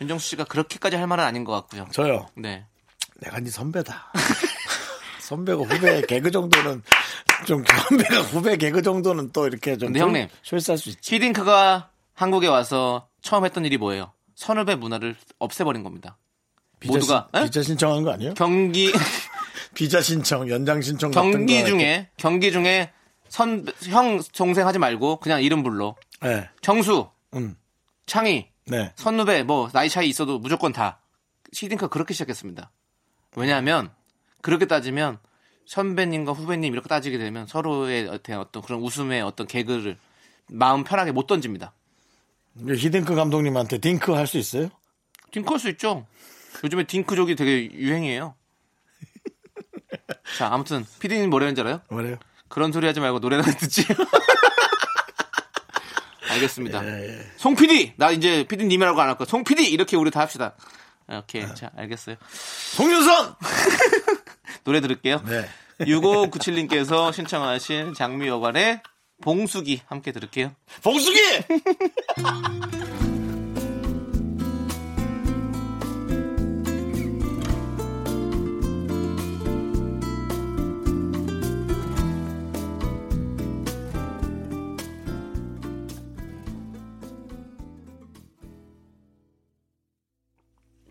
Speaker 2: 윤정수 씨가 그렇게까지 할 말은 아닌 것 같고요.
Speaker 1: 저요.
Speaker 2: 네.
Speaker 1: 내가 네 선배다. 선배고 후배 개그 정도는 좀 선배가 후배 개그 정도는 또 이렇게 좀
Speaker 2: 근데 형님.
Speaker 1: 쇼스할 수 있지.
Speaker 2: 히딩크가 한국에 와서 처음 했던 일이 뭐예요? 선후배 문화를 없애버린 겁니다.
Speaker 1: 비자,
Speaker 2: 모두가
Speaker 1: 신,
Speaker 2: 에?
Speaker 1: 비자 신청한 거 아니에요?
Speaker 2: 경기
Speaker 1: 비자 신청, 연장 신청 같은
Speaker 2: 경기
Speaker 1: 거.
Speaker 2: 중에 경기 중에 선 형 동생 하지 말고 그냥 이름 불러.
Speaker 1: 네.
Speaker 2: 정수,
Speaker 1: 음.
Speaker 2: 창희,
Speaker 1: 네.
Speaker 2: 선후배 뭐 나이 차이 있어도 무조건 다. 히딩크가 그렇게 시작했습니다. 왜냐하면 그렇게 따지면 선배님과 후배님 이렇게 따지게 되면 서로의 어떤 어떤 그런 웃음의 어떤 개그를 마음 편하게 못 던집니다.
Speaker 1: 히딩크 감독님한테 딩크 할 수 있어요?
Speaker 2: 딩크 할 수 있죠. 요즘에 딩크족이 되게 유행이에요. 자, 아무튼 피디님 뭐라는지 알아요?
Speaker 1: 뭐래요?
Speaker 2: 그런 소리 하지 말고 노래나 듣지. 알겠습니다.
Speaker 1: 예,
Speaker 2: 송 PD! 나 이제 PD님이라고 안 할 거야. 송 PD! 이렇게 우리 다 합시다. 오케이. 자, 알겠어요.
Speaker 1: 송윤선!
Speaker 2: 노래 들을게요.
Speaker 1: 네.
Speaker 2: 6597님께서 신청하신 장미여관의 봉숙이 함께 들을게요.
Speaker 1: 봉숙이!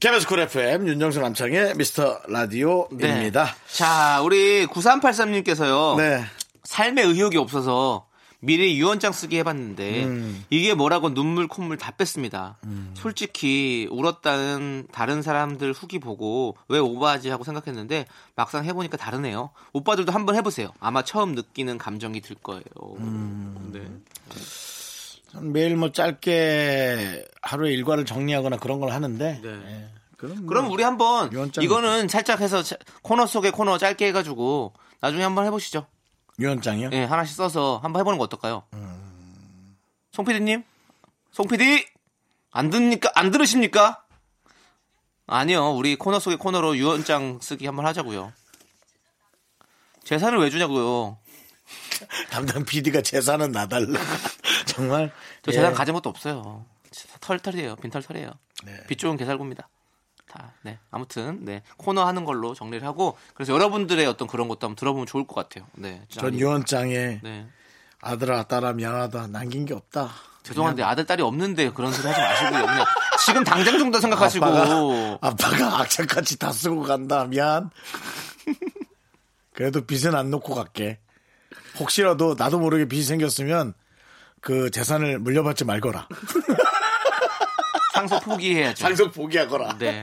Speaker 1: KBS 쿨 FM 윤정수 남창의 미스터 라디오입니다.
Speaker 2: 자, 우리 9383님께서요.
Speaker 1: 네.
Speaker 2: 삶의 의욕이 없어서 미리 유언장 쓰기 해봤는데
Speaker 1: 음.
Speaker 2: 이게 뭐라고 눈물 콧물 다 뺐습니다. 솔직히 울었다는 다른 사람들 후기 보고 왜 오버하지 하고 생각했는데 막상 해보니까 다르네요. 오빠들도 한번 해보세요. 아마 처음 느끼는 감정이 들 거예요.
Speaker 1: 음.
Speaker 2: 네.
Speaker 1: 전 매일 뭐 짧게 하루의 일과를 정리하거나 그런 걸 하는데
Speaker 2: 네.
Speaker 1: 예. 그럼,
Speaker 2: 그럼 우리 한번
Speaker 1: 유언장
Speaker 2: 이거는 살짝 해서 자- 코너 속에 코너 짧게 해가지고 나중에 한번 해보시죠.
Speaker 1: 유언장이요?
Speaker 2: 예, 하나씩 써서 한번 해보는 거 어떨까요? 송 PD님? 송 PD? 안 듣니까, 안 들으십니까? 아니요, 우리 코너 속의 코너로 유언장 쓰기 한번 하자고요. 재산을 왜 주냐고요.
Speaker 1: 담당 PD가 재산은 나달라. 정말.
Speaker 2: 저
Speaker 1: 예.
Speaker 2: 재산 가진 것도 없어요. 털털이에요. 빈털털이에요.
Speaker 1: 네.
Speaker 2: 빚 좋은 개살구입니다. 다, 네. 아무튼, 네. 코너 하는 걸로 정리를 하고, 그래서 여러분들의 어떤 그런 것도 한번 들어보면 좋을 것 같아요. 네.
Speaker 1: 전 유언장에
Speaker 2: 네.
Speaker 1: 아들아 딸아 미안하다 남긴 게 없다.
Speaker 2: 죄송한데 아들, 딸이 없는데 그런 소리 하지 마시고요. 그냥 지금 당장 정도 생각하시고.
Speaker 1: 아빠가, 아빠가 악착같이 다 쓰고 간다. 미안. 그래도 빚은 안 놓고 갈게. 혹시라도 나도 모르게 빚이 생겼으면 그 재산을 물려받지 말거라.
Speaker 2: 상속 포기해야죠.
Speaker 1: 상속 포기하거라.
Speaker 2: 네.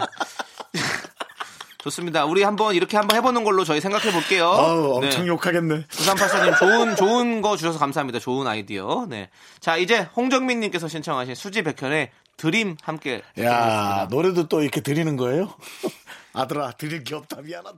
Speaker 2: 좋습니다. 우리 한번 이렇게 한번 해보는 걸로 저희 생각해 볼게요.
Speaker 1: 어우, 엄청 욕하겠네.
Speaker 2: 9384님 좋은 좋은 거 주셔서 감사합니다. 좋은 아이디어. 네. 자 이제 홍정민님께서 신청하신 수지 백현의 드림 함께
Speaker 1: 야. 노래도 또 이렇게 드리는 거예요? 아들아, 드릴 게 없다. 미안하다.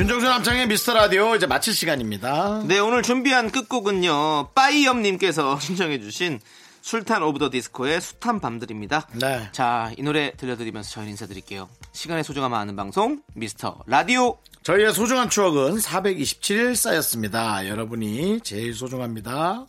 Speaker 1: 윤정수 남창희의 미스터 라디오 이제 마칠 시간입니다.
Speaker 2: 네 오늘 준비한 끝곡은요 빠이엄님께서 신청해주신 술탄 오브 더 디스코의 숱한 밤들입니다.
Speaker 1: 네.
Speaker 2: 자 이 노래 들려드리면서 저희 인사드릴게요. 시간의 소중함 아는 방송 미스터 라디오.
Speaker 1: 저희의 소중한 추억은 427일 쌓였습니다. 여러분이 제일 소중합니다.